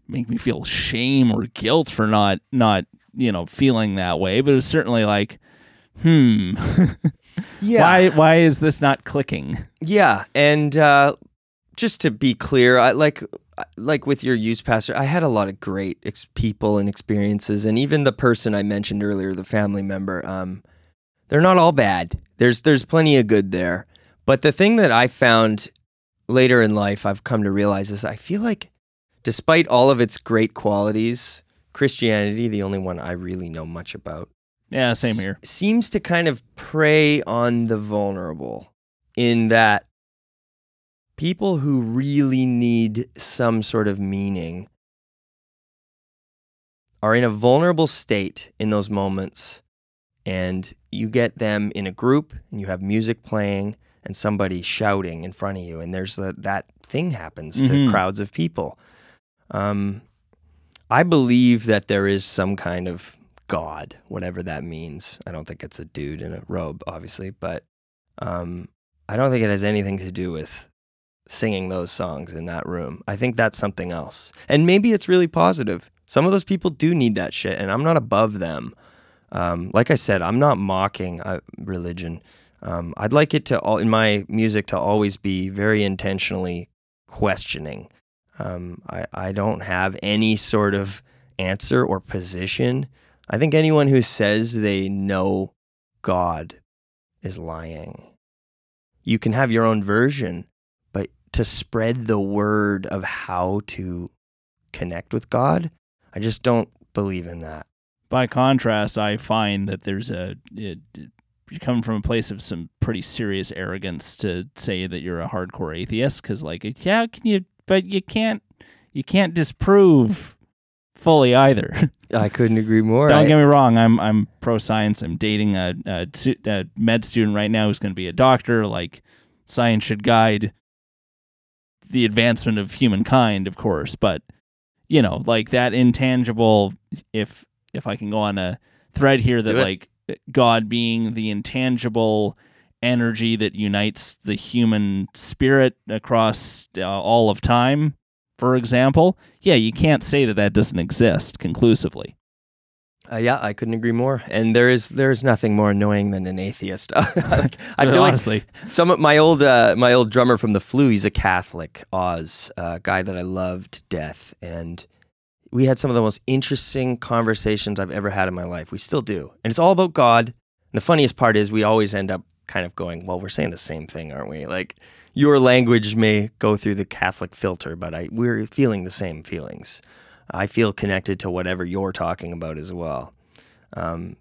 make me feel shame or guilt for not not you know feeling that way, but it was certainly like, hmm, Yeah. why why is this not clicking? Yeah, and uh, just to be clear, I like like with your youth pastor, I had a lot of great ex- people and experiences, and even the person I mentioned earlier, the family member, um, they're not all bad. There's there's plenty of good there, but the thing that I found later in life, I've come to realize is I feel like, despite all of its great qualities, Christianity, the only one I really know much about, Yeah, same s- here. seems to kind of prey on the vulnerable in that people who really need some sort of meaning are in a vulnerable state in those moments and you get them in a group and you have music playing and somebody shouting in front of you and there's the, that thing happens to Mhm. crowds of people. Um, i believe that there is some kind of god whatever that means. I don't think it's a dude in a robe obviously but um, i don't think it has anything to do with singing those songs in that room. I think that's something else. And maybe it's really positive. Some of those people do need that shit and i'm not above them. Um, like I said, I'm not mocking uh, religion. Um, I'd like it to all in my music to always be very intentionally questioning. Um, I, I don't have any sort of answer or position. I think anyone who says they know God is lying. You can have your own version, but to spread the word of how to connect with God, I just don't believe in that. By contrast, I find that there's a it- you come from a place of some pretty serious arrogance to say that you're a hardcore atheist because like yeah can you but you can't you can't disprove fully either. I couldn't agree more. don't I- get me wrong i'm i'm pro science i'm dating a, a, a med student right now who's going to be a doctor. Like science should guide the advancement of humankind of course but you know like that intangible if if i can go on a thread here that like god being the intangible energy that unites the human spirit across uh, all of time for example yeah you can't say that that doesn't exist conclusively Uh, yeah, I couldn't agree more. And there is there is nothing more annoying than an atheist. Like, I feel like honestly some of my old uh, my old drummer from the Flu. He's a Catholic, Oz, a guy that I loved to death, and we had some of the most interesting conversations I've ever had in my life. We still do, and it's all about God. And the funniest part is we always end up kind of going, "Well, we're saying the same thing, aren't we?" Like your language may go through the Catholic filter, but I we're feeling the same feelings. I feel connected to whatever you're talking about as well. Um,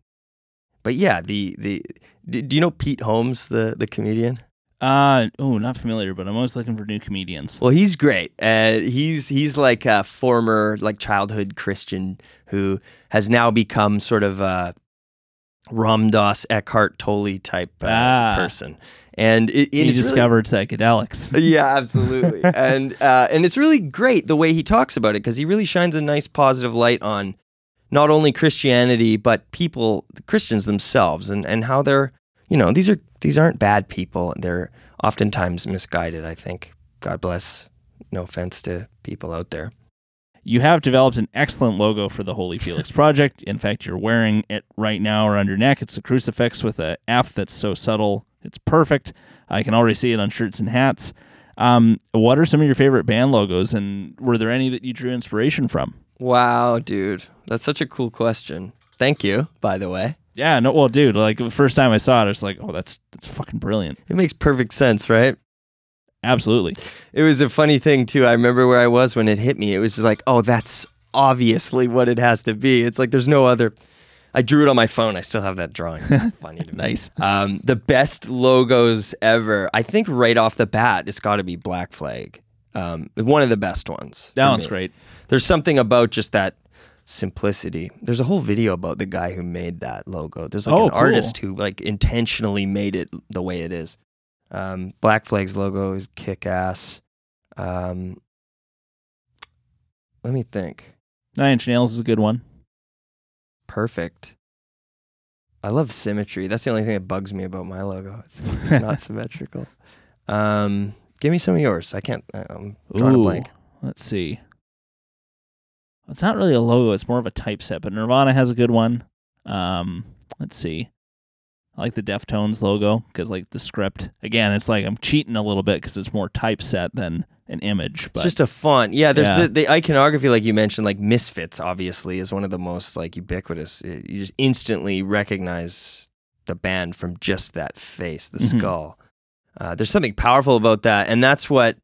but yeah, the the do, do you know Pete Holmes, the the comedian? Uh oh, not familiar, but I'm always looking for new comedians. Well, he's great. Uh, he's he's like a former like childhood Christian who has now become sort of a Ram Dass Eckhart Tolle type uh, Ah. person, and it, it He is really- discovered psychedelics. yeah, absolutely. and uh, and it's really great the way he talks about it because he really shines a nice positive light on not only Christianity but people, Christians themselves, and and how they're you know these are these aren't bad people. They're oftentimes misguided. I think. God bless. No offense to people out there. You have developed an excellent logo for the Holy Felix Project. In fact, you're wearing it right now around your neck. It's a crucifix with a F that's so subtle. It's perfect. I can already see it on shirts and hats. Um, what are some of your favorite band logos, and were there any that you drew inspiration from? Wow, dude, that's such a cool question. Thank you, by the way. Yeah, no, well, dude, like the first time I saw it, I was like, oh, that's that's fucking brilliant. It makes perfect sense, right? Absolutely. It was a funny thing too. I remember where I was when it hit me. It was just like, oh, that's obviously what it has to be. It's like there's no other. I drew it on my phone. I still have that drawing. It's funny to me. Nice. Um, the best logos ever. I think right off the bat, it's got to be Black Flag. Um, one of the best ones. That one's me. great. There's something about just that simplicity. There's a whole video about the guy who made that logo. There's like Oh, an cool. artist who like intentionally made it the way it is. Um, Black Flag's logo is kick ass. Um, let me think. Nine Inch Nails is a good one. Perfect. I love symmetry. That's the only thing that bugs me about my logo. It's, it's not symmetrical. Um, give me some of yours. I can't. I'm drawing a blank. Let's see. It's not really a logo; it's more of a typeset. But Nirvana has a good one. Um, let's see. I like the Deftones logo because, like, the script again, it's like I'm cheating a little bit because it's more typeset than an image. But It's just a font. Yeah, there's Yeah. The, the iconography, like you mentioned, like Misfits, obviously, is one of the most like ubiquitous. You just instantly recognize the band from just that face, the Mhm. skull. Uh, there's something powerful about that, and that's what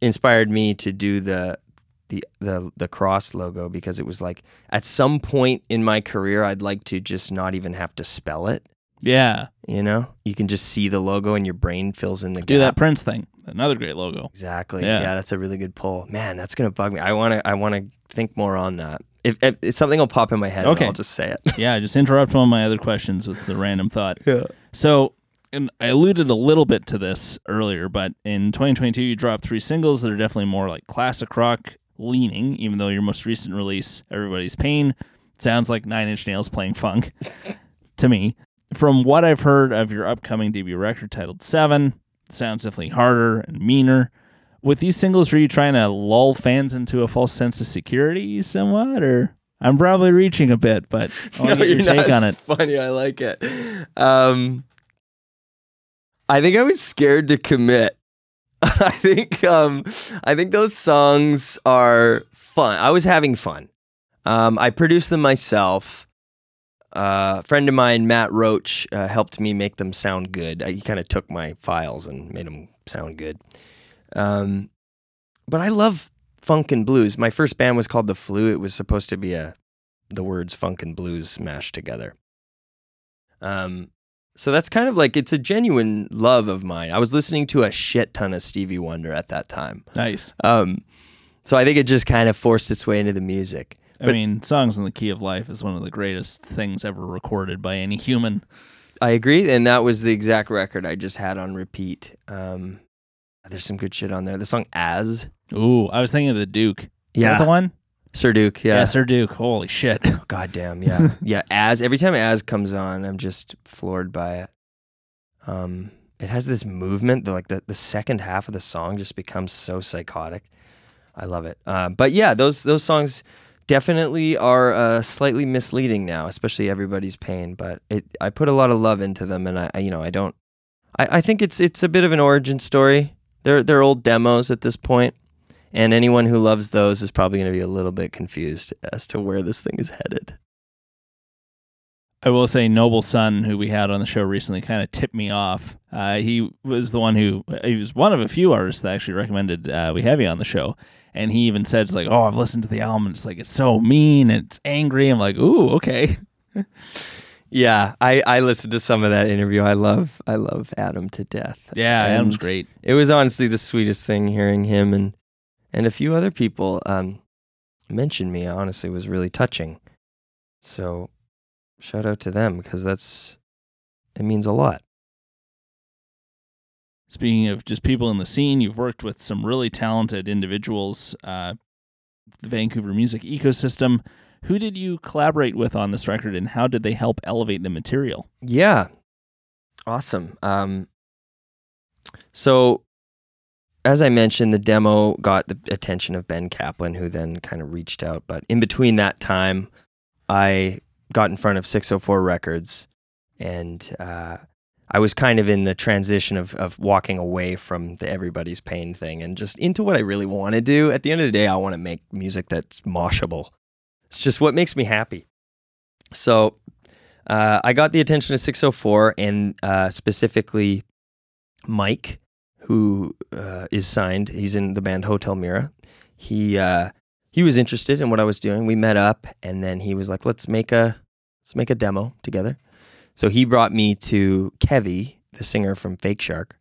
inspired me to do the the the the cross logo because it was like at some point in my career, I'd like to just not even have to spell it. yeah, You know, you can just see the logo, and your brain fills in the do that. Prince thing. Another great logo. Exactly. Yeah. Yeah. that's a really good pull. Man, that's gonna bug me. I wanna I wanna think more on that. If, if, if something will pop in my head, Okay. I'll just say it. yeah, just interrupt one of my other questions with the random thought. Yeah. So, and I alluded a little bit to this earlier, but in 2022, you dropped three singles that are definitely more like classic rock leaning, even though your most recent release, Everybody's Pain, sounds like Nine Inch Nails playing funk to me. From what I've heard of your upcoming debut record titled Seven, sounds definitely harder and meaner. With these singles, were you trying to lull fans into a false sense of security somewhat, or I'm probably reaching a bit, but I want to get your take not. on it. It's funny. I like it. Um, I think I was scared to commit. I think um, I think those songs are fun. I was having fun. Um, I produced them myself. Uh, a friend of mine, Matt Roach, uh, helped me make them sound good. Uh, he kind of took my files and made them sound good. Um, but I love funk and blues. My first band was called The Flu. It was supposed to be a the words funk and blues smashed together. Um, so that's kind of like it's a genuine love of mine. I was listening to a shit ton of Stevie Wonder at that time. Nice. Um, so I think it just kind of forced its way into the music. I mean, Songs in the Key of Life is one of the greatest things ever recorded by any human. I agree, and that was the exact record I just had on repeat. Um, there's some good shit on there. The song "As," Ooh, I was thinking of the Duke. Is yeah, the one? Sir Duke, Yeah, yeah. Sir Duke. Holy shit. God damn, yeah. yeah, as every time as comes on, I'm just floored by it. Um it has this movement, that, like the, the second half of the song just becomes so psychotic. I love it. Um, but yeah, those those songs definitely are uh, slightly misleading now, especially everybody's pain. But it, I put a lot of love into them, and I, I you know, I don't. I, I think it's it's a bit of an origin story. They're they're old demos at this point, and anyone who loves those is probably going to be a little bit confused as to where this thing is headed. I will say, Noble Son, who we had on the show recently, kind of tipped me off. Uh, he was the one who he was one of a few artists that actually recommended uh, we have you on the show, and he even said, "It's like, oh, I've listened to the album. And it's like it's so mean. And it's angry." I'm like, "Ooh, okay." Yeah, I I listened to some of that interview. I love I love Adam to death. Yeah, Adam's great. It was honestly the sweetest thing hearing him and and a few other people um mention me. Honestly, was really touching. So shout out to them because that's it means a lot. Speaking of just people in the scene, you've worked with some really talented individuals, uh, the Vancouver music ecosystem. Who did you collaborate with on this record, and how did they help elevate the material? Yeah. Awesome. Um, so, as I mentioned, the demo got the attention of Ben Kaplan, who then kind of reached out. But in between that time, I got in front of 604 Records, and uh, I was kind of in the transition of, of walking away from the everybody's pain thing and just into what I really want to do. At the end of the day, I want to make music that's moshable. It's just what makes me happy. So uh, I got the attention of 604 and uh, specifically Mike, who uh, is signed. He's in the band Hotel Mira. He uh, he was interested in what I was doing. We met up, and then he was like, "Let's make a let's make a demo together." So he brought me to Kevy, the singer from Fake Shark,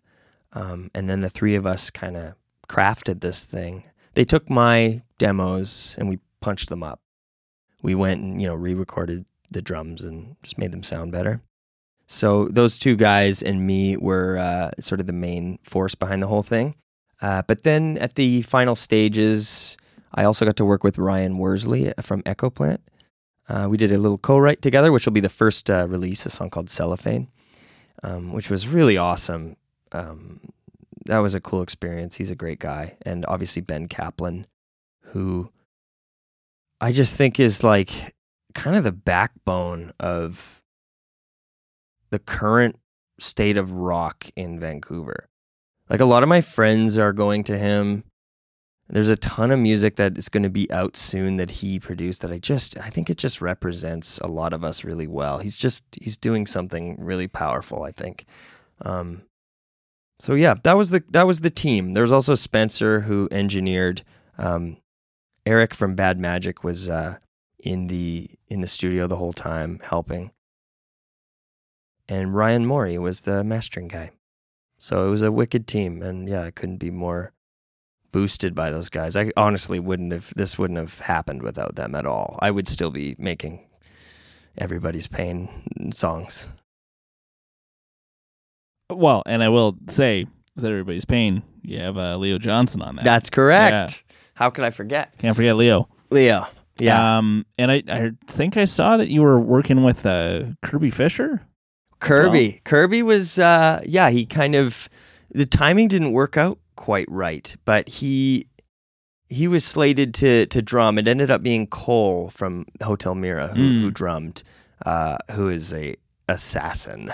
um, and then the three of us kind of crafted this thing. They took my demos and we punched them up. We went and you know re-recorded the drums and just made them sound better. So those two guys and me were uh, sort of the main force behind the whole thing. Uh, but then at the final stages, I also got to work with Ryan Worsley from Echo Plant. Uh, we did a little co-write together, which will be the first uh, release, a song called Cellophane, um, which was really awesome. Um, that was a cool experience. He's a great guy, and obviously Ben Kaplan, who I just think is like kind of the backbone of the current state of rock in Vancouver. Like a lot of my friends are going to him. There's a ton of music that is going to be out soon that he produced that I just I think it just represents a lot of us really well. He's just he's doing something really powerful, I think. Um so yeah, that was the that was the team. There was also Spencer who engineered um Eric from Bad Magic was uh in the in the studio the whole time helping. And Ryan Morey was the mastering guy. So it was a wicked team and yeah, I couldn't be more boosted by those guys. I honestly wouldn't have this wouldn't have happened without them at all. I would still be making everybody's pain songs. Well, and I will say that everybody's pain. You have uh, Leo Johnson on that. That's correct. How could I forget? Can't forget Leo. Leo. Yeah. Um, and I, I think I saw that you were working with uh, Kirby Fisher. Kirby. Kirby was uh yeah, he kind of the timing didn't work out quite right, but he he was slated to to drum. It ended up being Cole from Hotel Mira who, Mm. who drummed, uh, who is a assassin.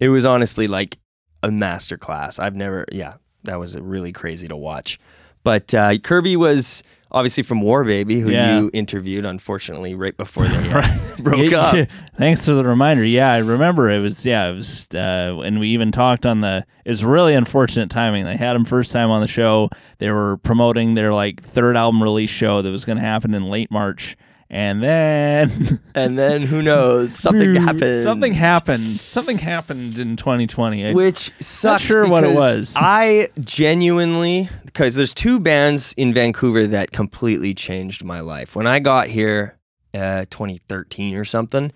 It was honestly like a masterclass. I've never yeah, that was really crazy to watch. But uh, Kirby was obviously from War Baby, who Yeah. you interviewed, unfortunately, right before they uh, broke Yeah, up. Thanks for the reminder. Yeah, I remember it was yeah, it was uh and we even talked on the it was really unfortunate timing. They had him first time on the show. They were promoting their like third album release show that was going to happen in late March. And then And then who knows? Something happened. Something happened. Something happened in 2020. I- Which sucks. sure what it was. I genuinely, because there's two bands in Vancouver that completely changed my life. When I got here, uh, 2013 or something,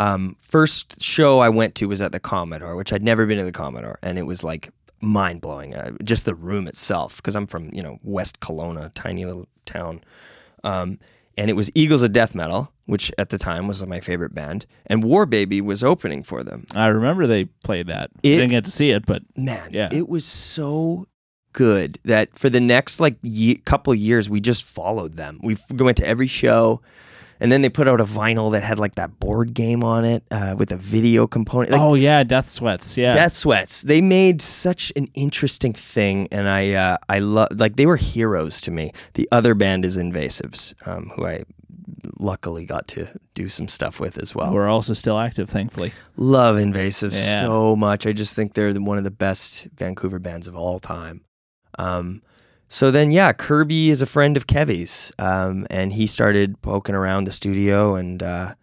um, first show I went to was at the Commodore, which I'd never been to the Commodore, and it was like mind blowing. Uh, just the room itself, because I'm from you know West Kelowna, tiny little town. Um, and it was Eagles of Death Metal, which at the time was my favorite band, and War Baby was opening for them. I remember they played that. It- Didn't get to see it, but man, Yeah. it was so good that for the next like ye- couple years, we just followed them. We f- went to every show, and then they put out a vinyl that had like that board game on it uh, with a video component. Like, oh yeah, Death Sweats. Yeah. Death Sweats. They made such an interesting thing, and I uh, I love like they were heroes to me. The other band is Invasives, um, who I luckily got to do some stuff with as well. We're also still active, thankfully. Love Invasives Yeah. so much. I just think they're one of the best Vancouver bands of all time. Um, so then, yeah, Kirby is a friend of Kevy's, um, and he started poking around the studio. And uh,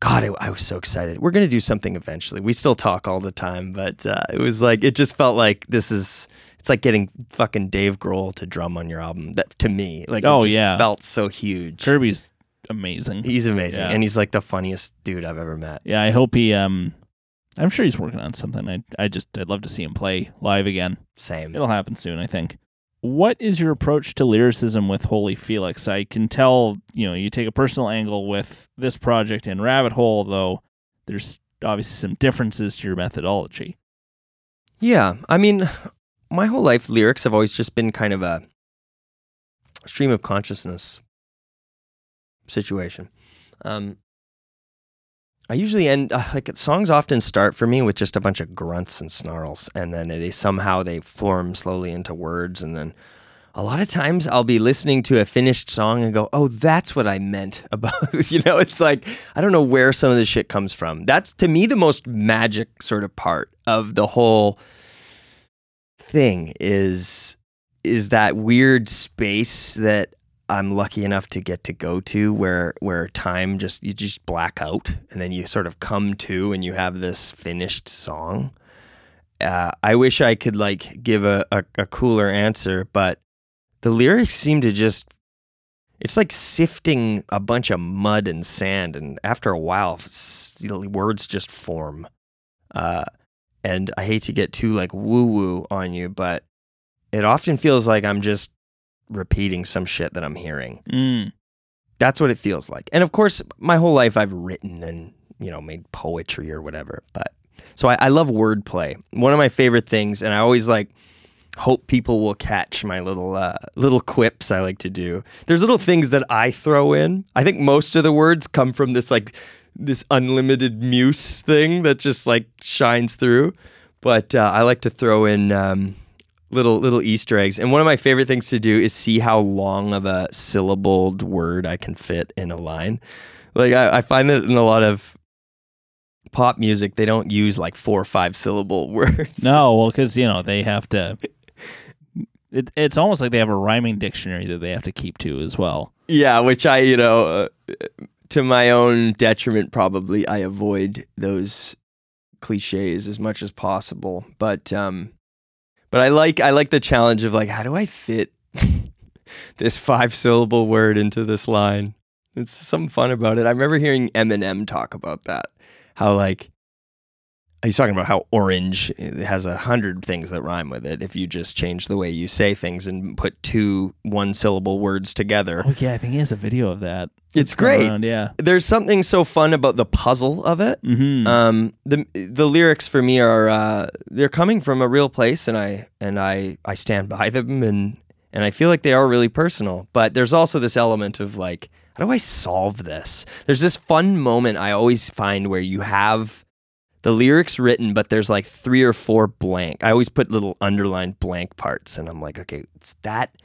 God, I, I was so excited. We're gonna do something eventually. We still talk all the time, but uh, it was like it just felt like this is. It's like getting fucking Dave Grohl to drum on your album. That to me, like, Oh, it just yeah. felt so huge. Kirby's amazing. He's amazing, Yeah. and he's like the funniest dude I've ever met. Yeah, I hope he. Um, I'm sure he's working on something. I I just I'd love to see him play live again. Same. It'll happen soon, I think. What is your approach to lyricism with Holy Felix? I can tell, you know, you take a personal angle with this project and Rabbit Hole, though there's obviously some differences to your methodology. Yeah, I mean, my whole life lyrics have always just been kind of a stream of consciousness situation. Um, I usually end uh, like songs often start for me with just a bunch of grunts and snarls, and then they somehow they form slowly into words, and then a lot of times I'll be listening to a finished song and go, "Oh, that's what I meant about." you know, it's like I don't know where some of this shit comes from. That's to me the most magic sort of part of the whole thing is is that weird space that I'm lucky enough to get to go to where where time just you just black out and then you sort of come to and you have this finished song. Uh, I wish I could like give a, a, a cooler answer, but the lyrics seem to just it's like sifting a bunch of mud and sand and after a while words just form. Uh, and I hate to get too like woo woo on you, but it often feels like I'm just repeating some shit that I'm hearing. Mm. That's what it feels like. And of course, my whole life I've written and, you know, made poetry or whatever. But so I, I love wordplay. One of my favorite things, and I always like, hope people will catch my little uh, little quips I like to do. There's little things that I throw in. I think most of the words come from this like this unlimited muse thing that just like shines through. But uh, I like to throw in um, little little Easter eggs. And one of my favorite things to do is see how long of a syllabled word I can fit in a line. Like I, I find that in a lot of pop music, they don't use like four or five syllable words. No, well, because you know they have to. It, it's almost like they have a rhyming dictionary that they have to keep to as well. Yeah, which I, you know, uh, to my own detriment, probably I avoid those cliches as much as possible. But, um, but I like I like the challenge of like, how do I fit this five syllable word into this line? It's something fun about it. I remember hearing Eminem talk about that. How like he's talking about how orange has a hundred things that rhyme with it if you just change the way you say things and put two one syllable words together. Oh yeah, I think he has a video of that. It's great. around, yeah. There's something so fun about the puzzle of it. Mm-hmm. Um, the the lyrics for me are uh, they're coming from a real place, and I and I I stand by them, and and I feel like they are really personal. But there's also this element of like, how do I solve this? There's this fun moment I always find where you have the lyrics written, but there's like three or four blank. I always put little underlined blank parts, and I'm like, okay, it's that.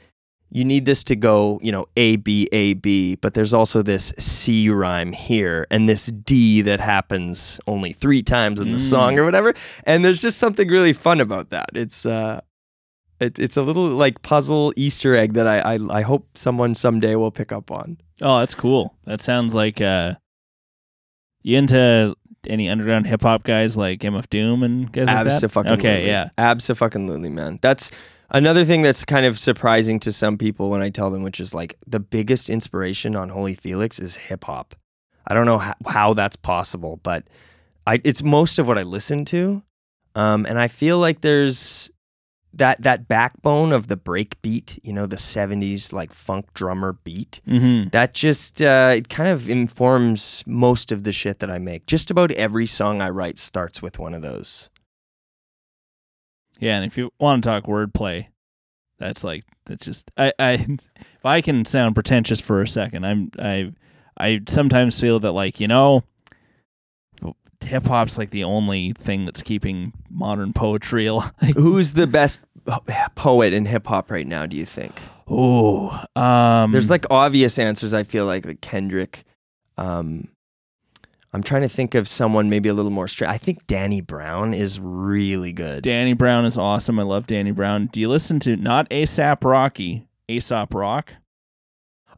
You need this to go, you know, A B A B, but there's also this C rhyme here and this D that happens only three times in the song or whatever. And there's just something really fun about that. It's uh, it, it's a little like puzzle Easter egg that I, I I hope someone someday will pick up on. Oh, that's cool. That sounds like uh, you into any underground hip hop guys like MF Doom and guys like that. Okay, yeah. Abso-fucking-lutely, man. That's another thing that's kind of surprising to some people when I tell them, which is like the biggest inspiration on Holy Felix is hip hop. I don't know how, how that's possible, but I it's most of what I listen to, um, and I feel like there's that that backbone of the break beat, you know, the '70s like funk drummer beat Mm-hmm. that just uh, it kind of informs most of the shit that I make. Just about every song I write starts with one of those. Yeah, and if you want to talk wordplay, that's like that's just I I if I can sound pretentious for a second, I'm I I sometimes feel that like you know hip hop's like the only thing that's keeping modern poetry alive. Who's the best poet in hip hop right now? Do you think? oh, um, There's like obvious answers. I feel like like Kendrick. Um, I'm trying to think of someone maybe a little more straight. I think Danny Brown is really good. Danny Brown is awesome. I love Danny Brown. Do you listen to not ASAP Rocky, Aesop Rock,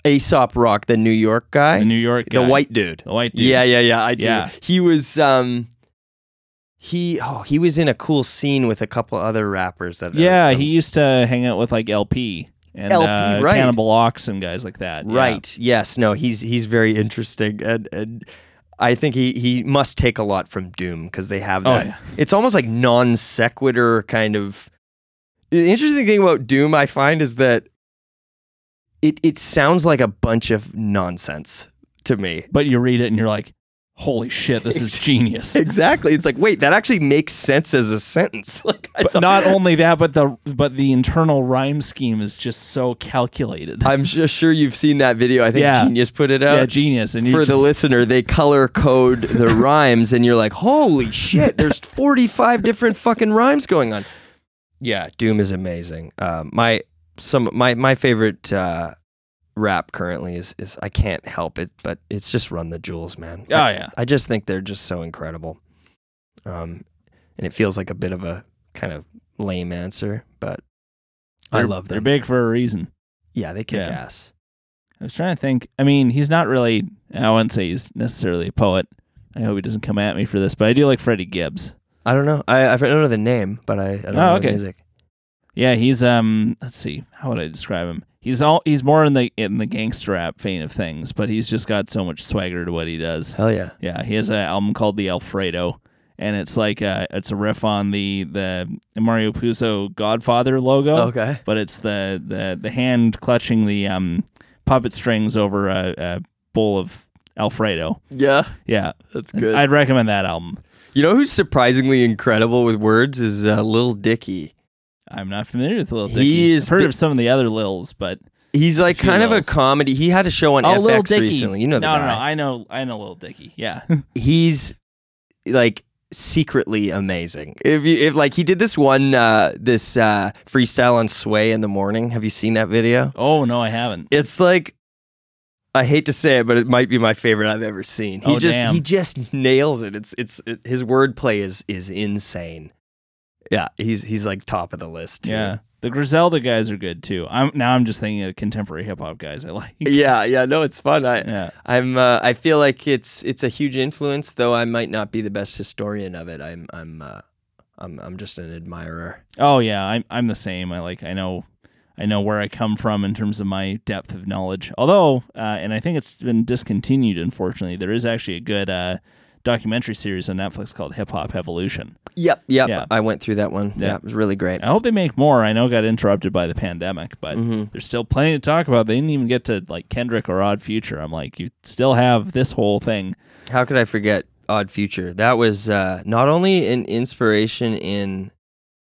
Aesop Rock, the New York guy, the New York the white dude. the white dude? Yeah, yeah, yeah. I do. Yeah. He was um he oh he was in a cool scene with a couple other rappers that are- Yeah, um, he used to hang out with like El-P and El-P, uh, right. Cannibal Ox and guys like that. Yeah. Right. Yes. No. He's he's very interesting, and and I think he he must take a lot from Doom because they have Oh, that. yeah. It's almost like non sequitur kind of. The interesting thing about Doom, I find, is that it it sounds like a bunch of nonsense to me. But you read it and you're like, holy shit, this is genius. Exactly. It's like, wait, that actually makes sense as a sentence. Like, I but thought- not only that, but the but the internal rhyme scheme is just so calculated. I'm sure you've seen that video. I think Yeah. Genius put it out. yeah, genius. And for just, the listener, they color code the rhymes, and you're like, "Holy shit!" There's 45 different fucking rhymes going on. Yeah, Doom is amazing. Uh, my some my my favorite uh, rap currently is is I can't help it, but it's just Run the Jewels, man. Oh I, yeah. I just think they're just so incredible. Um, and it feels like a bit of a kind of lame answer, but I love them. They're big for a reason. Yeah, they kick Yeah. ass. I was trying to think. I mean, he's not really. I wouldn't say he's necessarily a poet. I hope he doesn't come at me for this, but I do like Freddie Gibbs. I don't know. I I don't know the name, but I, I don't Oh, know okay. the music. Yeah, he's um. Let's see. How would I describe him? He's all. He's more in the in the gangster rap vein of things, but he's just got so much swagger to what he does. Hell yeah. Yeah, he has an album called The Alfredo, and it's like uh it's a riff on the the Mario Puzo Godfather logo. Okay. But it's the the the hand clutching the um puppet strings over a, a bowl of Alfredo. Yeah, Yeah, that's good. I'd recommend that album. you know who's surprisingly incredible with words is uh, Lil Dicky. I'm not familiar with Lil Dicky. He is I've heard bi- of some of the other Lils, but He's like few kind of a Lils. comedy. He had a show on oh, Lil FX Dicky. recently. You know the no, guy. no, no. I know, I know Lil Dicky. Yeah. he's like secretly amazing. If you if like he did this one uh this uh freestyle on Sway in the morning. Have you seen that video? oh no, I haven't. It's like I hate to say it, but it might be my favorite I've ever seen. He Oh, just damn. he just nails it. It's it's it, his wordplay is is insane. Yeah, he's he's like top of the list. too. Yeah. The Griselda guys are good too. I'm now I'm just thinking of contemporary hip hop guys I like. Yeah, yeah, no, it's fun. I Yeah. I'm uh, I feel like it's it's a huge influence, though I might not be the best historian of it. I'm I'm uh, I'm I'm just an admirer. Oh yeah, I'm I'm the same. I like I know I know where I come from in terms of my depth of knowledge. Although, uh, and I think it's been discontinued. Unfortunately, there is actually a good uh, documentary series on Netflix called Hip Hop Evolution. Yep, yep. Yeah. I went through that one. Yeah, Yeah. it was really great. I hope they make more. I know it got interrupted by the pandemic, but Mm-hmm. there's still plenty to talk about. They didn't even get to like Kendrick or Odd Future. I'm like, you still have this whole thing. How could I forget Odd Future? That was uh, not only an inspiration in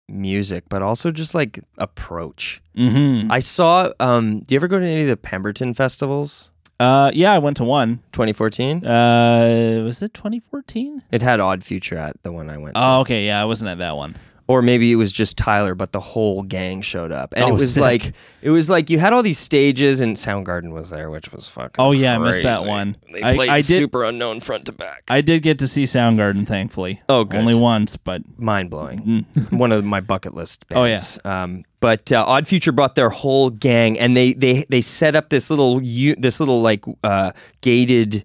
music, but also just like approach. Mm-hmm. I saw. Um, do you ever go to any of the Pemberton festivals? Uh, yeah, I went to one. 2014. Uh, was it 2014? It had Odd Future at the one I went to. Oh, okay. Yeah, I wasn't at that one. Or maybe it was just Tyler, but the whole gang showed up, and Oh, it was sick. like it was like you had all these stages, and Soundgarden was there, which was fucking. Oh, yeah, I missed that one. They I- played I did- Superunknown front to back. I did get to see Soundgarden, thankfully. Oh, good. Only once, but Mind blowing. one of my bucket list Bands. Oh, yeah. Um, but uh, Odd Future brought their whole gang, and they they they set up this little this little like uh, gated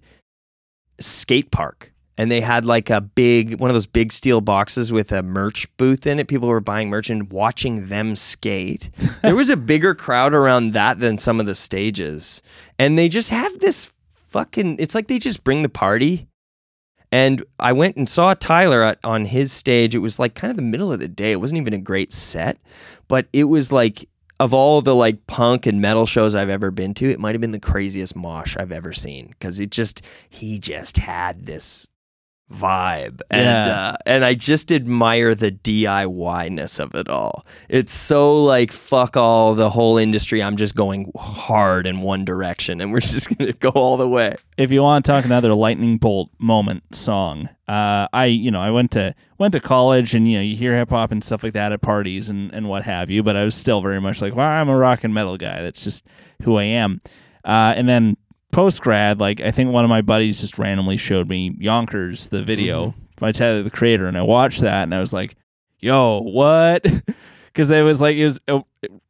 skate park. And they had like a big one of those big steel boxes with a merch booth in it. People were buying merch and watching them skate. there was a bigger crowd around that than some of the stages. And they just have this fucking it's like they just bring the party. And I went and saw Tyler at, on his stage. It was like kind of the middle of the day. It wasn't even a great set, but it was like of all the like punk and metal shows I've ever been to, it might have been the craziest mosh I've ever seen because it just he just had this vibe and Yeah. uh, and I just admire the DIY-ness of it all. It's so like fuck all the whole industry. I'm just going hard in one direction and we're just going to go all the way. if you want to talk another lightning bolt moment song, uh, I you know I went to went to college and you know you hear hip hop and stuff like that at parties and and what have you, but I was still very much like, well, I'm a rock and metal guy. That's just who I am. Uh, and then post grad, like I think one of my buddies just randomly showed me Yonkers, the video by Tyler the Creator, and I watched that and I was like, yo, what? Because it was like it was. It,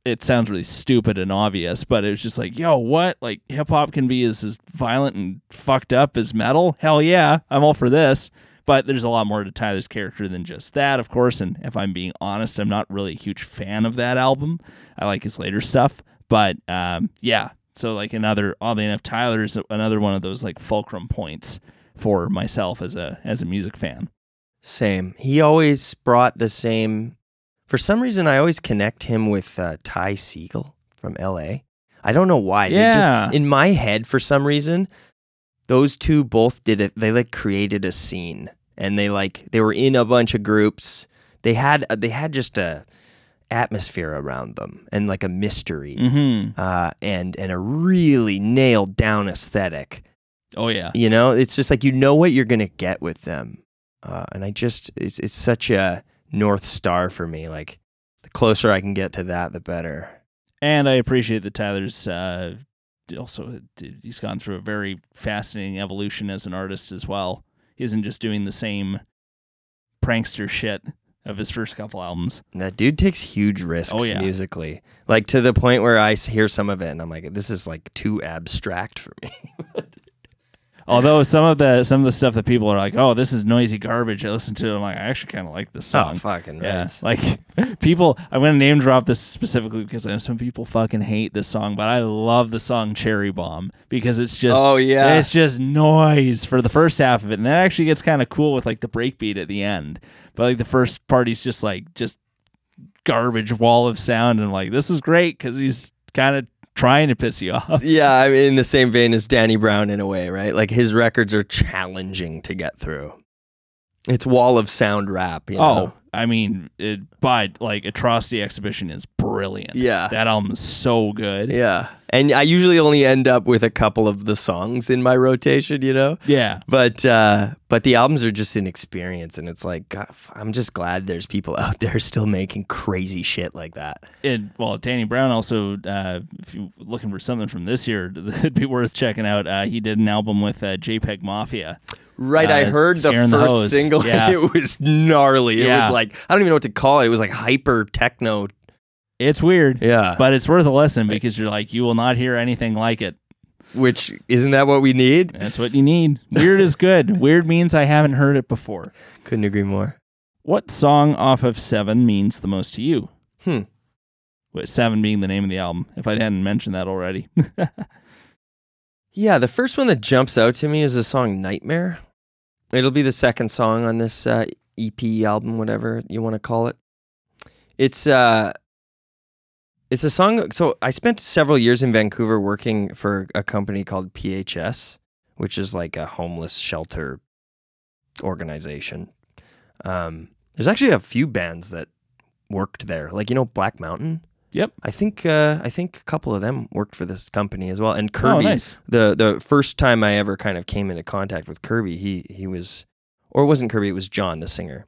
it sounds really stupid and obvious, but it was just like, yo, what? Like hip hop can be as, as violent and fucked up as metal? Hell yeah, I'm all for this. But there's a lot more to Tyler's character than just that, of course. And if I'm being honest, I'm not really a huge fan of that album. I like his later stuff, but um, yeah. So like another, oddly enough, Tyler's another one of those like fulcrum points for myself as a as a music fan. Same. He always brought the same. For some reason, I always connect him with uh, Ty Segall from L.A. I don't know why. They Yeah. just in my head, for some reason, those two both did it. They like created a scene, and they like they were in a bunch of groups. They had they had just a atmosphere around them and like a mystery, Mm-hmm. uh, and and a really nailed down aesthetic. Oh yeah. You know, it's just like you know what you're gonna get with them, uh, and I just it's it's such a north star for me. Like the closer I can get to that, the better. And I appreciate that Tyler's uh, also he's gone through a very fascinating evolution as an artist as well. He isn't just doing the same prankster shit of his first couple albums. That dude takes huge risks Oh, yeah. musically, like to the point where I hear some of it and I'm like, this is like too abstract for me. Although some of the some of the stuff that people are like, "Oh, this is noisy garbage," I listen to. it, I'm like, I actually kind of like this oh, song. oh, fucking Yeah, right. like people. I'm gonna name drop this specifically because I know some people fucking hate this song, but I love the song "Cherry Bomb" because it's just Oh, yeah. it's just noise for the first half of it, and that actually gets kind of cool with like the breakbeat at the end. But like the first part, he's just like just garbage wall of sound, and like this is great because he's kind of trying to piss you off. Yeah, I mean, in the same vein as Danny Brown in a way, right? Like his records are challenging to get through. It's wall of sound rap. You Oh. I mean, it, but like Atrocity Exhibition is brilliant. Yeah. that album's so good. yeah. And I usually only end up with a couple of the songs in my rotation. You know. Yeah. But uh, but the albums are just an experience, and it's like God, I'm just glad there's people out there still making crazy shit like that. And well, Danny Brown also, uh, if you're looking for something from this year, it'd be worth checking out. Uh, he did an album with uh, JPEG Mafia. Right, Uh, I heard the Scaring the first single, Yeah. it was gnarly. It Yeah. was like I don't even know what to call it. It was like hyper techno. It's weird, Yeah, but it's worth a listen because you're like, you will not hear anything like it. which isn't that what we need? That's what you need. Weird is good. Weird means I haven't heard it before. Couldn't agree more. What song off of Seven means the most to you? Hmm. With Seven being the name of the album, if I hadn't mentioned that already. Yeah, the first one that jumps out to me is the song "Nightmare." It'll be the second song on this uh, EP album, whatever you want to call it. It's uh, it's a song. So I spent several years in Vancouver working for a company called PHS, which is like a homeless shelter organization. Um, there's actually a few bands that worked there, like you know Black Mountain. Yep. I think uh, I think a couple of them worked for this company as well, and Kirby, oh, Kirby nice. the the first time I ever kind of came into contact with Kirby, he he was, or it wasn't Kirby, it was John, the singer.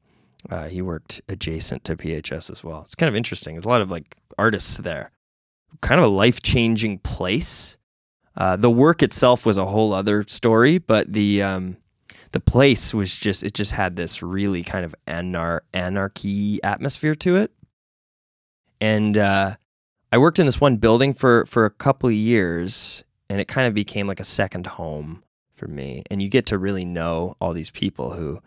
Uh, he worked adjacent to PHS as well. It's kind of interesting. There's a lot of like artists there. Kind of a life changing place. Uh, the work itself was a whole other story, but the um, the place was just it just had this really kind of anar- anarchy atmosphere to it. And uh, I worked in this one building for for a couple of years, and it kind of became like a second home for me. And you get to really know all these people who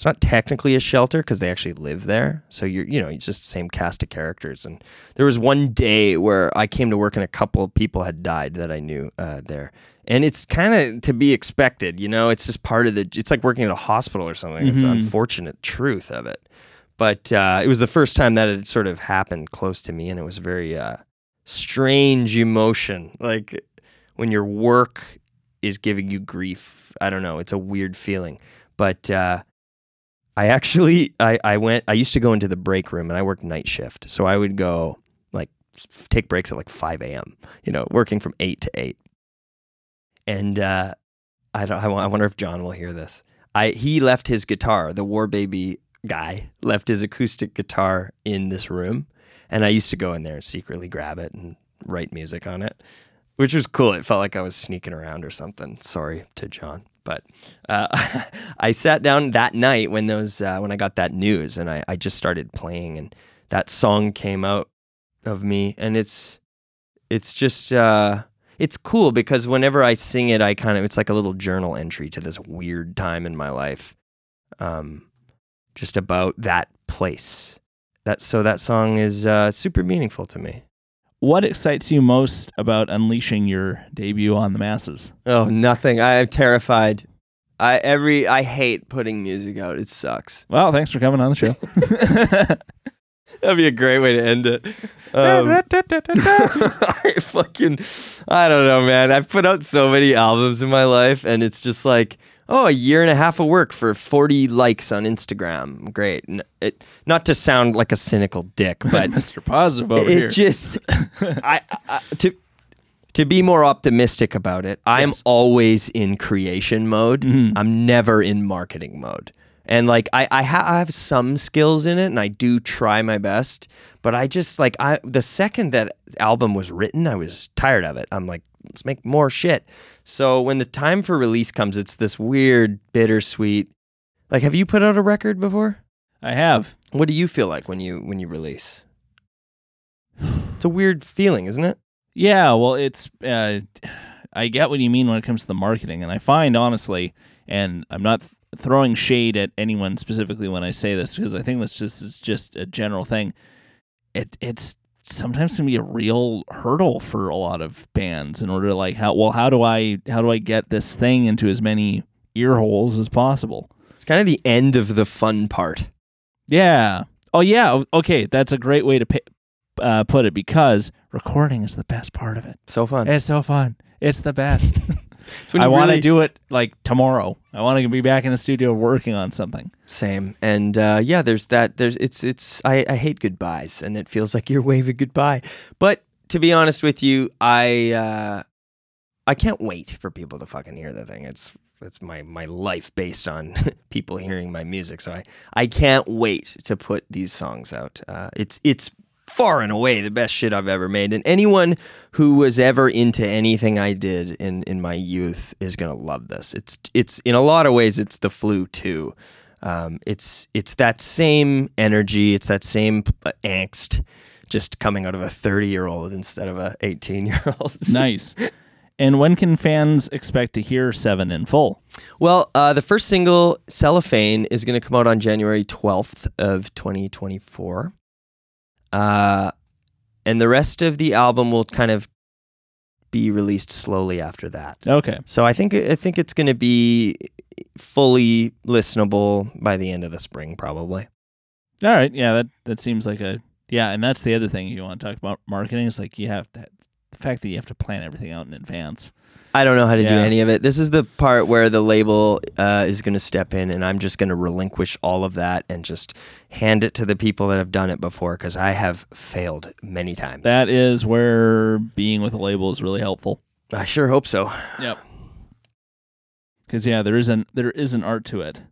it's not technically a shelter because they actually live there. So you're you know it's just the same cast of characters. And there was one day where I came to work and a couple of people had died that I knew uh, there. And it's kind of to be expected, you know. It's just part of the. It's like working at a hospital or something. It's the Mhm. unfortunate truth of it. But uh, it was the first time that it sort of happened close to me, and it was a very uh, strange emotion. Like when your work is giving you grief. I don't know. It's a weird feeling. But uh, I actually, I, I went. I used to go into the break room, and I worked night shift, so I would go like take breaks at like five a.m. You know, working from eight to eight. And uh, I don't. I I wonder if John will hear this. I he left his guitar. The War Baby guy left his acoustic guitar in this room, and I used to go in there and secretly grab it and write music on it, which was cool. It felt like I was sneaking around or something. Sorry to John, but uh, I sat down that night when those uh, when I got that news, and I, I just started playing, and that song came out of me, and it's it's just. Uh, it's cool because whenever I sing it, I kind of it's like a little journal entry to this weird time in my life, um, just about that place. That so that song is uh, super meaningful to me. What excites you most about unleashing your debut on the masses? Oh, nothing. I am terrified. I every I hate putting music out. It sucks. Well, thanks for coming on the show. That'd be a great way to end it. Um, I fucking, I don't know, man. I've put out so many albums in my life, and it's just like, oh, a year and a half of work for 40 likes on Instagram. Great. It, not to sound like a cynical dick, but Mr. Positive over it here. just, I, I, to, to be more optimistic about it, I'm Yes. always in creation mode. Mhm. I'm never in marketing mode. And like I, I, ha- I have some skills in it, and I do try my best. But I just like I the second that album was written, I was tired of it. I'm like, let's make more shit. So when the time for release comes, it's this weird, bittersweet. Like, have you put out a record before? I have. What do you feel like when you when you release? It's a weird feeling, isn't it? Yeah, well, it's. Uh, I get what you mean when it comes to the marketing, and I find honestly, and I'm not th- throwing shade at anyone specifically when I say this because I think this just is just a general thing. It it's sometimes can be a real hurdle for a lot of bands in order to like how well how do I how do I get this thing into as many ear holes as possible. It's kind of the end of the fun part. Yeah. Oh yeah. Okay, that's a great way to pi uh, put it because recording is the best part of it. So fun. It's so fun. It's the best. I want to really- do it like tomorrow. I want to be back in the studio working on something. Same. And uh, yeah, there's that. There's it's it's. I, I hate goodbyes, and it feels like you're waving goodbye. But to be honest with you, I uh, I can't wait for people to fucking hear the thing. It's it's my my life based on people hearing my music. So I I can't wait to put these songs out. Uh, it's it's far and away the best shit I've ever made. And anyone who was ever into anything I did in in my youth is gonna love this. It's it's in a lot of ways it's the flu too. Um, it's it's that same energy. It's that same uh, angst, just coming out of a thirty year old instead of a eighteen year old. Nice. and when can fans expect to hear Seven in full? Well, uh, the first single, Cellophane, is going to come out on January 12th of 2024. Uh, and the rest of the album will kind of be released slowly after that. Okay. So I think I think it's going to be fully listenable by the end of the spring, probably. All right. Yeah, that that seems like a yeah, and that's the other thing you want to talk about marketing is like you have to the fact that you have to plan everything out in advance. I don't know how to do Yeah. any of it. This is the part where the label uh, is going to step in, and I'm just going to relinquish all of that and just hand it to the people that have done it before because I have failed many times. That is where being with a label is really helpful. I sure hope so. Yep. Because yeah, there is an there is an art to it.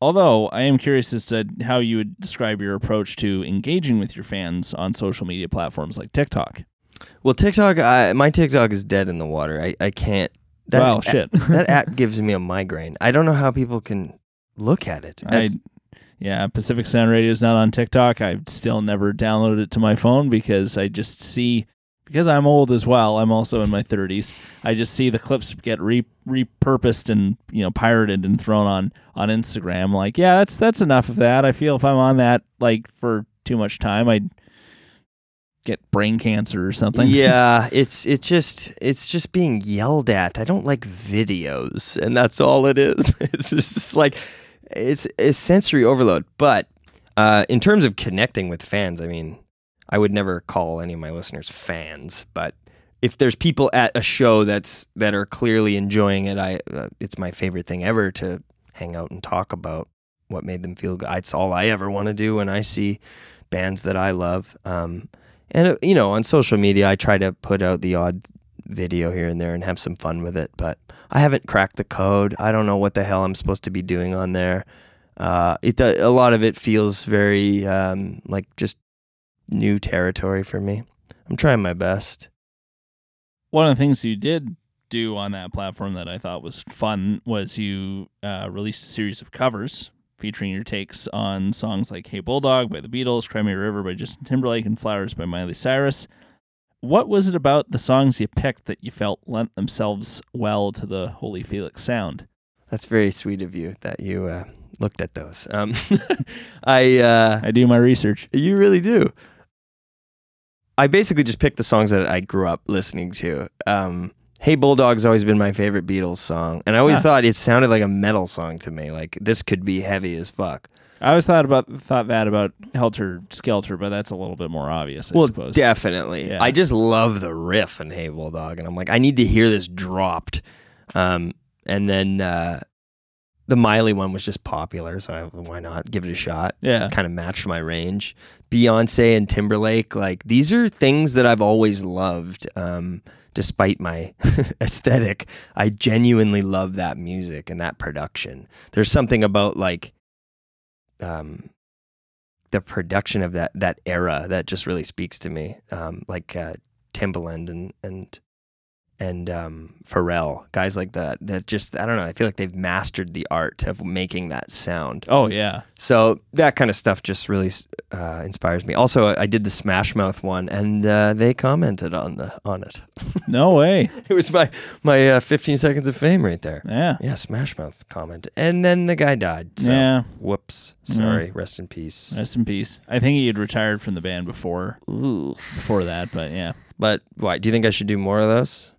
Although I am curious as to how you would describe your approach to engaging with your fans on social media platforms like TikTok. Well, TikTok, I, my TikTok is dead in the water. I, I can't. That wow, app- shit. that app gives me a migraine. I don't know how people can look at it. I, yeah, Pacific Sound Radio is not on TikTok. I've still never downloaded it to my phone because I just see because I'm old as well. I'm also in my 30s. I just see the clips get re- repurposed and you know pirated and thrown on on Instagram. Like, yeah, that's that's enough of that. I feel if I'm on that like for too much time, I'd get brain cancer or something. yeah, it's it's just it's just being yelled at. I don't like videos, and that's all it is. It's just like it's it's sensory overload. But uh, in terms of connecting with fans, I mean, I would never call any of my listeners fans, but if there's people at a show that's that are clearly enjoying it, I uh, it's my favorite thing ever to hang out and talk about what made them feel good. It's all I ever want to do when I see bands that I love. Um, and uh, you know, on social media, I try to put out the odd video here and there and have some fun with it. But I haven't cracked the code. I don't know what the hell I'm supposed to be doing on there. Uh, it do, a lot of it feels very um, like just new territory for me. I'm trying my best. One of the things you did do on that platform that I thought was fun was you uh, released a series of covers featuring your takes on songs like Hey Bulldog by the Beatles, Cry Me a River by Justin Timberlake, and Flowers by Miley Cyrus. What was it about the songs you picked that you felt lent themselves well to the Holy Felix sound? That's very sweet of you that you uh, looked at those. Um, I uh, I do my research. You really do. I basically just picked the songs that I grew up listening to. Um, hey Bulldog's always been my favorite Beatles song, and I always Huh. thought it sounded like a metal song to me. Like this could be heavy as fuck. I always thought about thought that about Helter Skelter, but that's a little bit more obvious, I well, suppose. definitely. Yeah. I just love the riff in Hey Bulldog, and I'm like, I need to hear this dropped. Um, and then uh, the Miley one was just popular, so I, why not give it a shot? yeah. kind of matched my range. Beyonce and Timberlake, like these are things that I've always loved. Um, despite my aesthetic, I genuinely love that music and that production. There's something about like um, the production of that that era that just really speaks to me. Um, like uh, Timbaland and and and um, Pharrell, guys like that. That just I don't know. I feel like they've mastered the art of making that sound. Oh yeah. So that kind of stuff just really uh, inspires me. Also, I did the Smash Mouth one, and uh, they commented on the on it. No way. It was my my uh, 15 seconds of fame right there. Yeah. Yeah, Smash Mouth comment, and then the guy died. So, Yeah. whoops. Sorry. Rest in peace. Rest in peace. I think he had retired from the band before Ooh. before that, but yeah. But why? Do you think I should do more of those?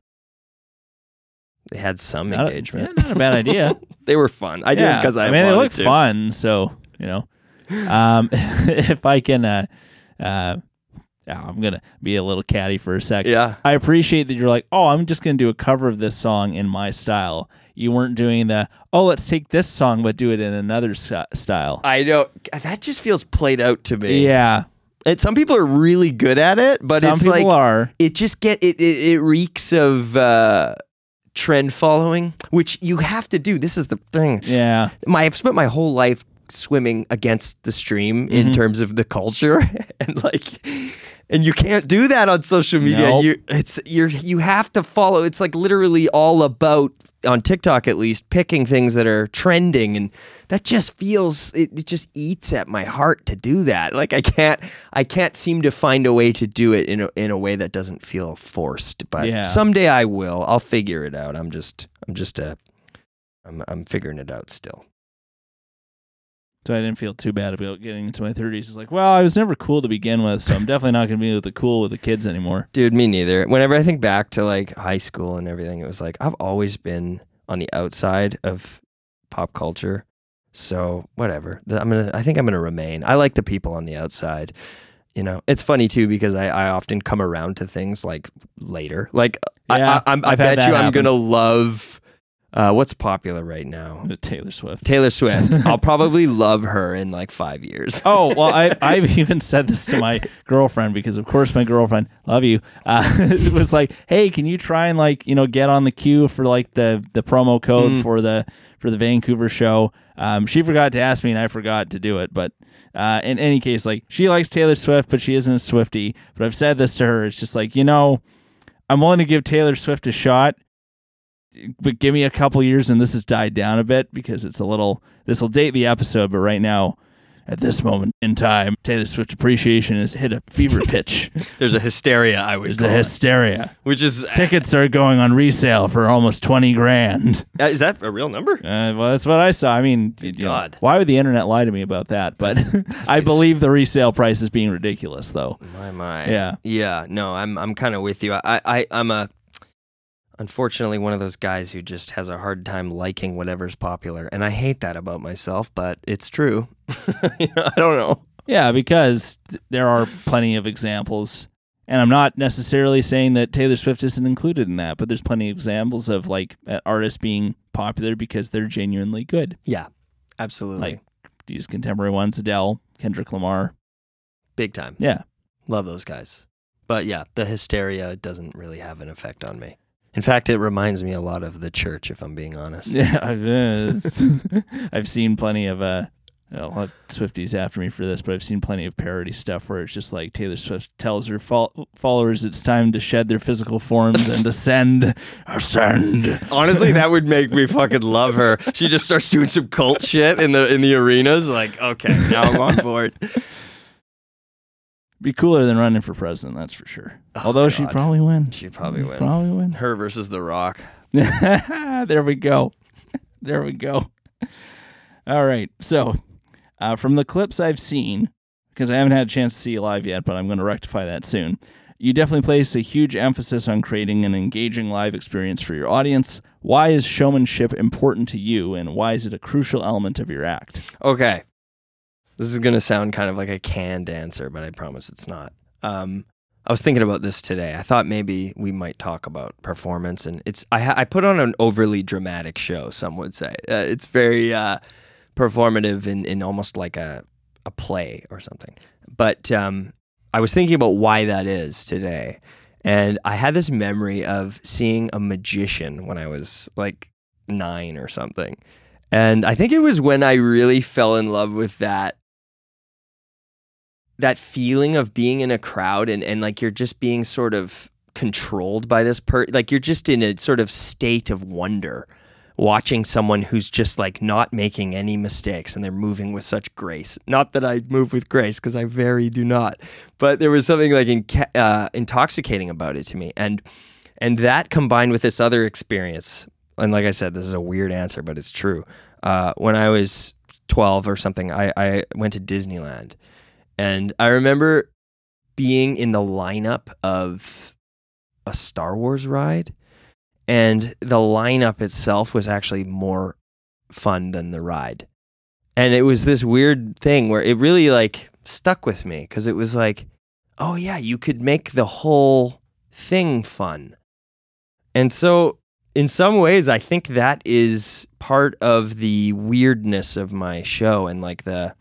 They had some Not a- engagement. yeah, not a bad idea. they were fun. I did because I, I mean, they look fun, so you know. Um, if I can, uh, uh, I'm gonna be a little catty for a sec. Yeah. I appreciate that you're like, oh, I'm just gonna do a cover of this song in my style. You weren't doing the, oh, let's take this song but do it in another st- style. I know that just feels played out to me. yeah, And some people are really good at it, but some it's people like are. it just get it it, it reeks of uh trend following, which you have to do. This is the thing. Yeah, My I've spent my whole life swimming against the stream Mm-hmm. in terms of the culture and like and you can't do that on social media. Nope. You it's you're you have to follow. It's like literally all about on TikTok at least picking things that are trending and that just feels it, it just eats at my heart to do that. Like I can't I can't seem to find a way to do it in a, in a way that doesn't feel forced. But Yeah. someday I will. I'll figure it out. I'm just I'm just a I'm I'm figuring it out still. So I didn't feel too bad about getting into my 30s. It's like, well, I was never cool to begin with, so I'm definitely not gonna be with the cool with the kids anymore. Dude, me neither. Whenever I think back to like high school and everything, it was like I've always been on the outside of pop culture. So whatever. I'm gonna. I think I'm gonna remain. I like the people on the outside. You know, it's funny too because I, I often come around to things like later. Like Yeah, I, I, I'm, I bet you that I'm gonna love. Uh, what's popular right now? Taylor Swift. Taylor Swift. I'll probably love her in like five years. Oh well, I I've even said this to my girlfriend because of course my girlfriend, love you, uh, was like, hey, can you try and like you know get on the queue for like the the promo code for the for the Vancouver show. Um, she forgot to ask me and I forgot to do it, but. Uh, in any case, like she likes Taylor Swift, but she isn't a Swifty. But I've said this to her. It's just like you know, I'm willing to give Taylor Swift a shot, but give me a couple years and this has died down a bit because it's a little. This will date the episode, but right now, at this moment in time, Taylor Swift appreciation has hit a fever pitch. There's a hysteria, I would There's a it, hysteria. which is Tickets are going on resale for almost twenty grand. Uh, is that a real number? Uh, well, that's what I saw. I mean, you know, God. why would the internet lie to me about that? But I believe the resale price is being ridiculous, though. My my. Yeah. Yeah. No, I'm I'm kind of with you. I, I I'm a unfortunately one of those guys who just has a hard time liking whatever's popular, and I hate that about myself, but it's true. You know, I don't know. Yeah, because th- there are plenty of examples. And I'm not necessarily saying that Taylor Swift isn't included in that, but there's plenty of examples of like artists being popular because they're genuinely good. Yeah. Absolutely. Like these contemporary ones, Adele, Kendrick Lamar. Big time. Yeah. Love those guys. But yeah, the hysteria doesn't really have an effect on me. In fact, it reminds me a lot of the church, if I'm being honest. Yeah, I've, uh, I've seen plenty of uh, I'll have Swifties after me for this, but I've seen plenty of parody stuff where it's just like Taylor Swift tells her fol- followers it's time to shed their physical forms and ascend, ascend. Honestly, that would make me fucking love her. She just starts doing some cult shit in the in the arenas. Like, okay, now I'm on board. Be cooler than running for president, that's for sure. Oh, Although she'd probably win. She'd probably win. Probably win. Her versus The Rock. there we go. There we go. All right. So, uh, from the clips I've seen, because I haven't had a chance to see you live yet, but I'm going to rectify that soon. You definitely place a huge emphasis on creating an engaging live experience for your audience. Why is showmanship important to you, and why is it a crucial element of your act? Okay. This is going to sound kind of like a canned answer, but I promise it's not. Um, I was thinking about this today. I thought maybe we might talk about performance, and it's I, I put on an overly dramatic show. Some would say uh, it's very uh, performative in, in almost like a a play or something. But um, I was thinking about why that is today, and I had this memory of seeing a magician when I was like nine or something. And I think it was when I really fell in love with that that feeling of being in a crowd and, and like you're just being sort of controlled by this per like you're just in a sort of state of wonder watching someone who's just like not making any mistakes and they're moving with such grace. Not that i move with grace because i very do not but there was something like uh, intoxicating about it to me. And and that combined with this other experience and like i said this is a weird answer but it's true. Uh, when i was 12 or something I, I went to disneyland and I remember being in the lineup of a Star Wars ride, and the lineup itself was actually more fun than the ride. And it was this weird thing where it really like stuck with me because it was like, oh yeah, you could make the whole thing fun. And so in some ways I think that is part of the weirdness of my show and like the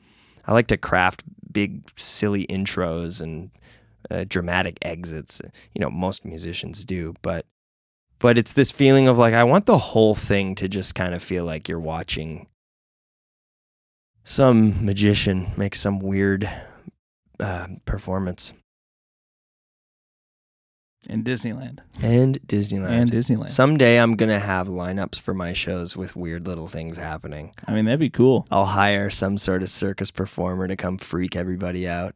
I like to craft big silly intros and uh, dramatic exits. You know, most musicians do, but but it's this feeling of like I want the whole thing to just kind of feel like you're watching some magician make some weird uh, performance. In Disneyland. And Disneyland. And Disneyland. Someday I'm gonna have lineups for my shows with weird little things happening. I mean, that'd be cool. I'll hire some sort of circus performer to come freak everybody out.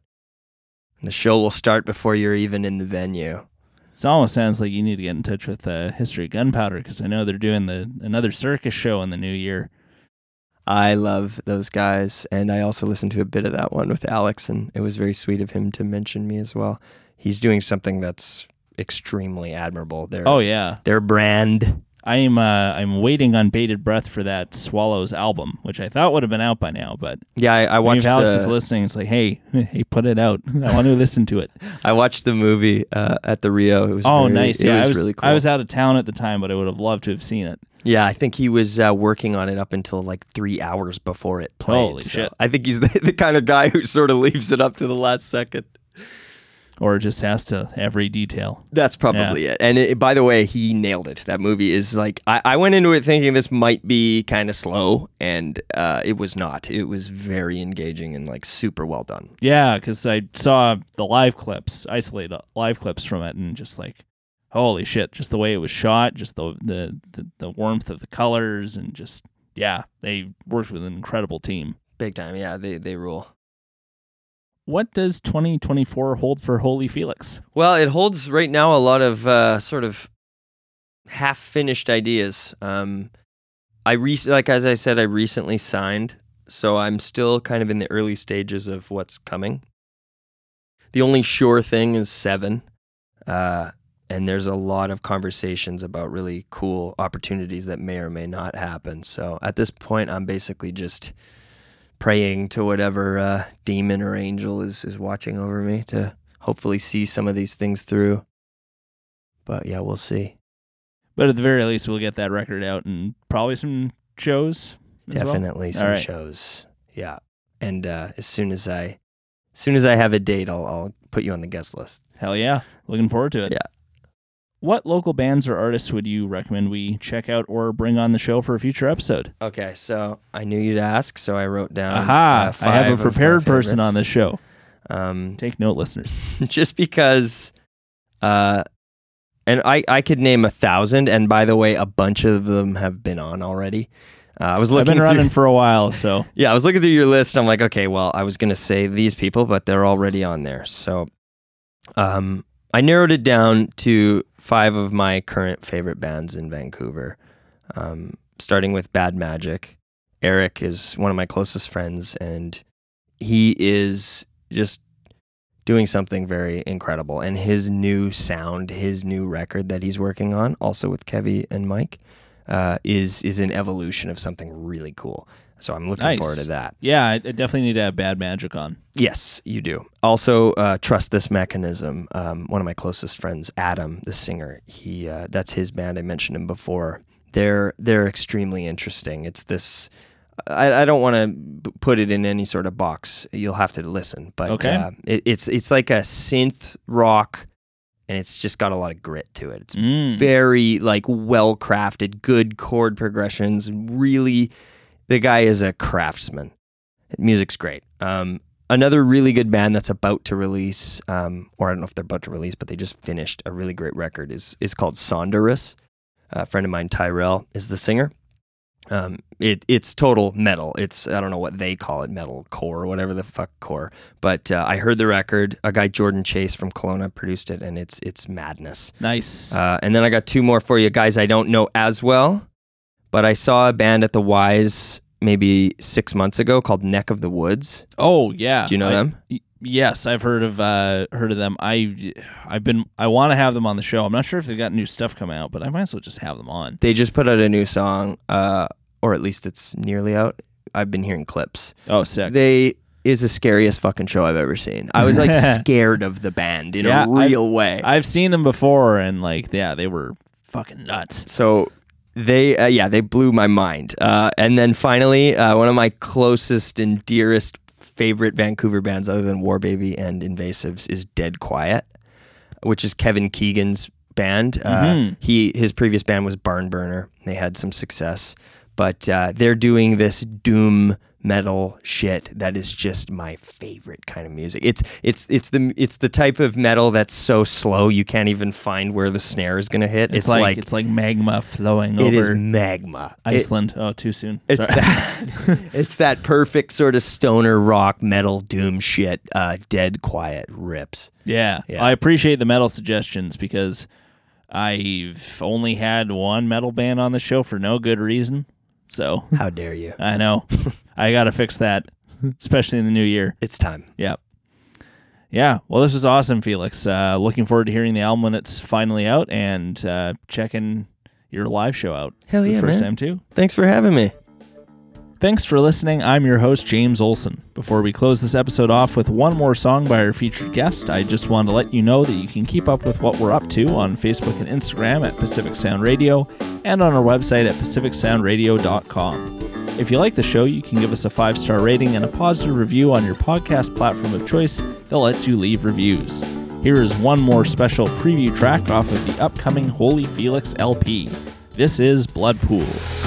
And the show will start before you're even in the venue. It almost sounds like you need to get in touch with uh, History of Gunpowder because I know they're doing the another circus show in the new year. I love those guys, and I also listened to a bit of that one with Alex, and it was very sweet of him to mention me as well. He's doing something that's extremely admirable. Their Oh yeah, their brand. I'm uh, I'm waiting on bated breath for that Swallows album, which I thought would have been out by now. But Yeah, I, I watched if Alex is listening, it's like, hey, hey, put it out. I want to listen to it. I watched the movie uh, at the Rio. It was Oh, very- nice. It Yeah, was, I was really cool. I was out of town at the time, but I would have loved to have seen it. Yeah, I think he was uh, working on it up until like three hours before it played. Holy so shit. I think he's the, the kind of guy who sort of leaves it up to the last second. Or just has to every detail. That's probably it. And it, by the way, he nailed it. That movie is like I, I went into it thinking this might be kind of slow, and uh, it was not. It was very engaging and like super well done. Yeah, because I saw the live clips, isolated live clips from it, and just like, holy shit! Just the way it was shot, just the the the, the warmth of the colors, and just yeah, they worked with an incredible team. Big time. Yeah, they they rule. What does 2024 hold for Holy Felix? Well, it holds right now a lot of uh, sort of half finished ideas. Um, I re- like as I said, I recently signed, so I'm still kind of in the early stages of what's coming. The only sure thing is seven, uh, and there's a lot of conversations about really cool opportunities that may or may not happen. So at this point, I'm basically just praying to whatever uh, demon or angel is is watching over me to hopefully see some of these things through. But yeah, we'll see. But at the very least, we'll get that record out and probably some shows. as well. Definitely some right. shows. Yeah. And uh, as soon as I as soon as I have a date, I'll I'll put you on the guest list. Hell yeah, looking forward to it. Yeah. What local bands or artists would you recommend we check out or bring on the show for a future episode? Okay, so I knew you'd ask, so I wrote down. Aha! uh, I have a prepared person on this show. Um, Take note, listeners. just because uh and I, I could name a thousand and by the way a bunch of them have been on already uh, i was I've looking been running for a while, so yeah i was looking through your list i'm like okay well i was gonna say these people but they're already on there so um i narrowed it down to five of my current favorite bands in vancouver um starting with bad magic eric is one of my closest friends and he is just doing something very incredible. And his new sound, his new record that he's working on, also with Kevy and Mike, uh, is is an evolution of something really cool. So I'm looking Nice. forward to that. yeah, I, definitely need to have Bad Magic on. Yes, you do. Also, uh, trust this mechanism. Um, one of my closest friends, Adam, the singer, he uh, that's his band. I mentioned him before. They're they're extremely interesting. It's this. I, I don't want to put it in any sort of box. You'll have to listen, but Okay. uh, it, it's it's like a synth rock, and it's just got a lot of grit to it. It's Mm. very like well crafted, good chord progressions. Really, the guy is a craftsman. Music's great. Um, another really good band that's about to release, um, or I don't know if they're about to release, but they just finished a really great record. is is called Sonderus. A friend of mine, Tyrell, is the singer. Um, it it's total metal. It's I don't know what they call it, metal core or whatever the fuck core. But uh, I heard the record. A guy Jordan Chase from Kelowna produced it, and it's it's madness. Nice. Uh, and then I got two more for you guys I don't know as well, but I saw a band at the Wise maybe six months ago called Neck of the Woods. oh yeah. Do you know I- them? Yes, I've heard of uh, heard of them. I I've been I want to have them on the show. I'm not sure if they've got new stuff coming out, but I might as well just have them on. They just put out a new song, uh, or at least it's nearly out. I've been hearing clips. Oh, sick. They is the scariest fucking show I've ever seen. I was like scared of the band in Yeah, a I've- real way. I've seen them before, and like, yeah, they were fucking nuts. so they, uh, yeah, they blew my mind. Uh, and then finally, uh, one of my closest and dearest favorite Vancouver bands, other than War Baby and Invasives, is Dead Quiet, which is Kevin Keegan's band. Uh, Mhm. he his previous band was Barn Burner. They had some success, but uh, they're doing this doom metal shit that is just my favorite kind of music. It's it's it's the it's the type of metal that's so slow you can't even find where the snare is gonna hit. It's, like, it's like magma flowing it is magma. It- Iceland. oh, too soon. it's Sorry. that it's that perfect sort of stoner rock metal doom shit. Uh, dead quiet rips. Yeah. Yeah. I appreciate the metal suggestions because I've only had one metal band on the show for no good reason. So How dare you? I know I got to fix that, especially in the new year. It's time. Yep. Yeah. Well, this was awesome, Felix. Uh, looking forward to hearing the album when it's finally out and uh, checking your live show out. Hell for yeah, the first man. time too. Thanks for having me. Thanks for listening. I'm your host, James Olson. Before we close this episode off with one more song by our featured guest, I just want to let you know that you can keep up with what we're up to on Facebook and Instagram at Pacific Sound Radio and on our website at pacificsoundradio.com. If you like the show, you can give us a five star rating and a positive review on your podcast platform of choice that lets you leave reviews. Here is one more special preview track off of the upcoming Holy Felix LP. This is Blood Pools.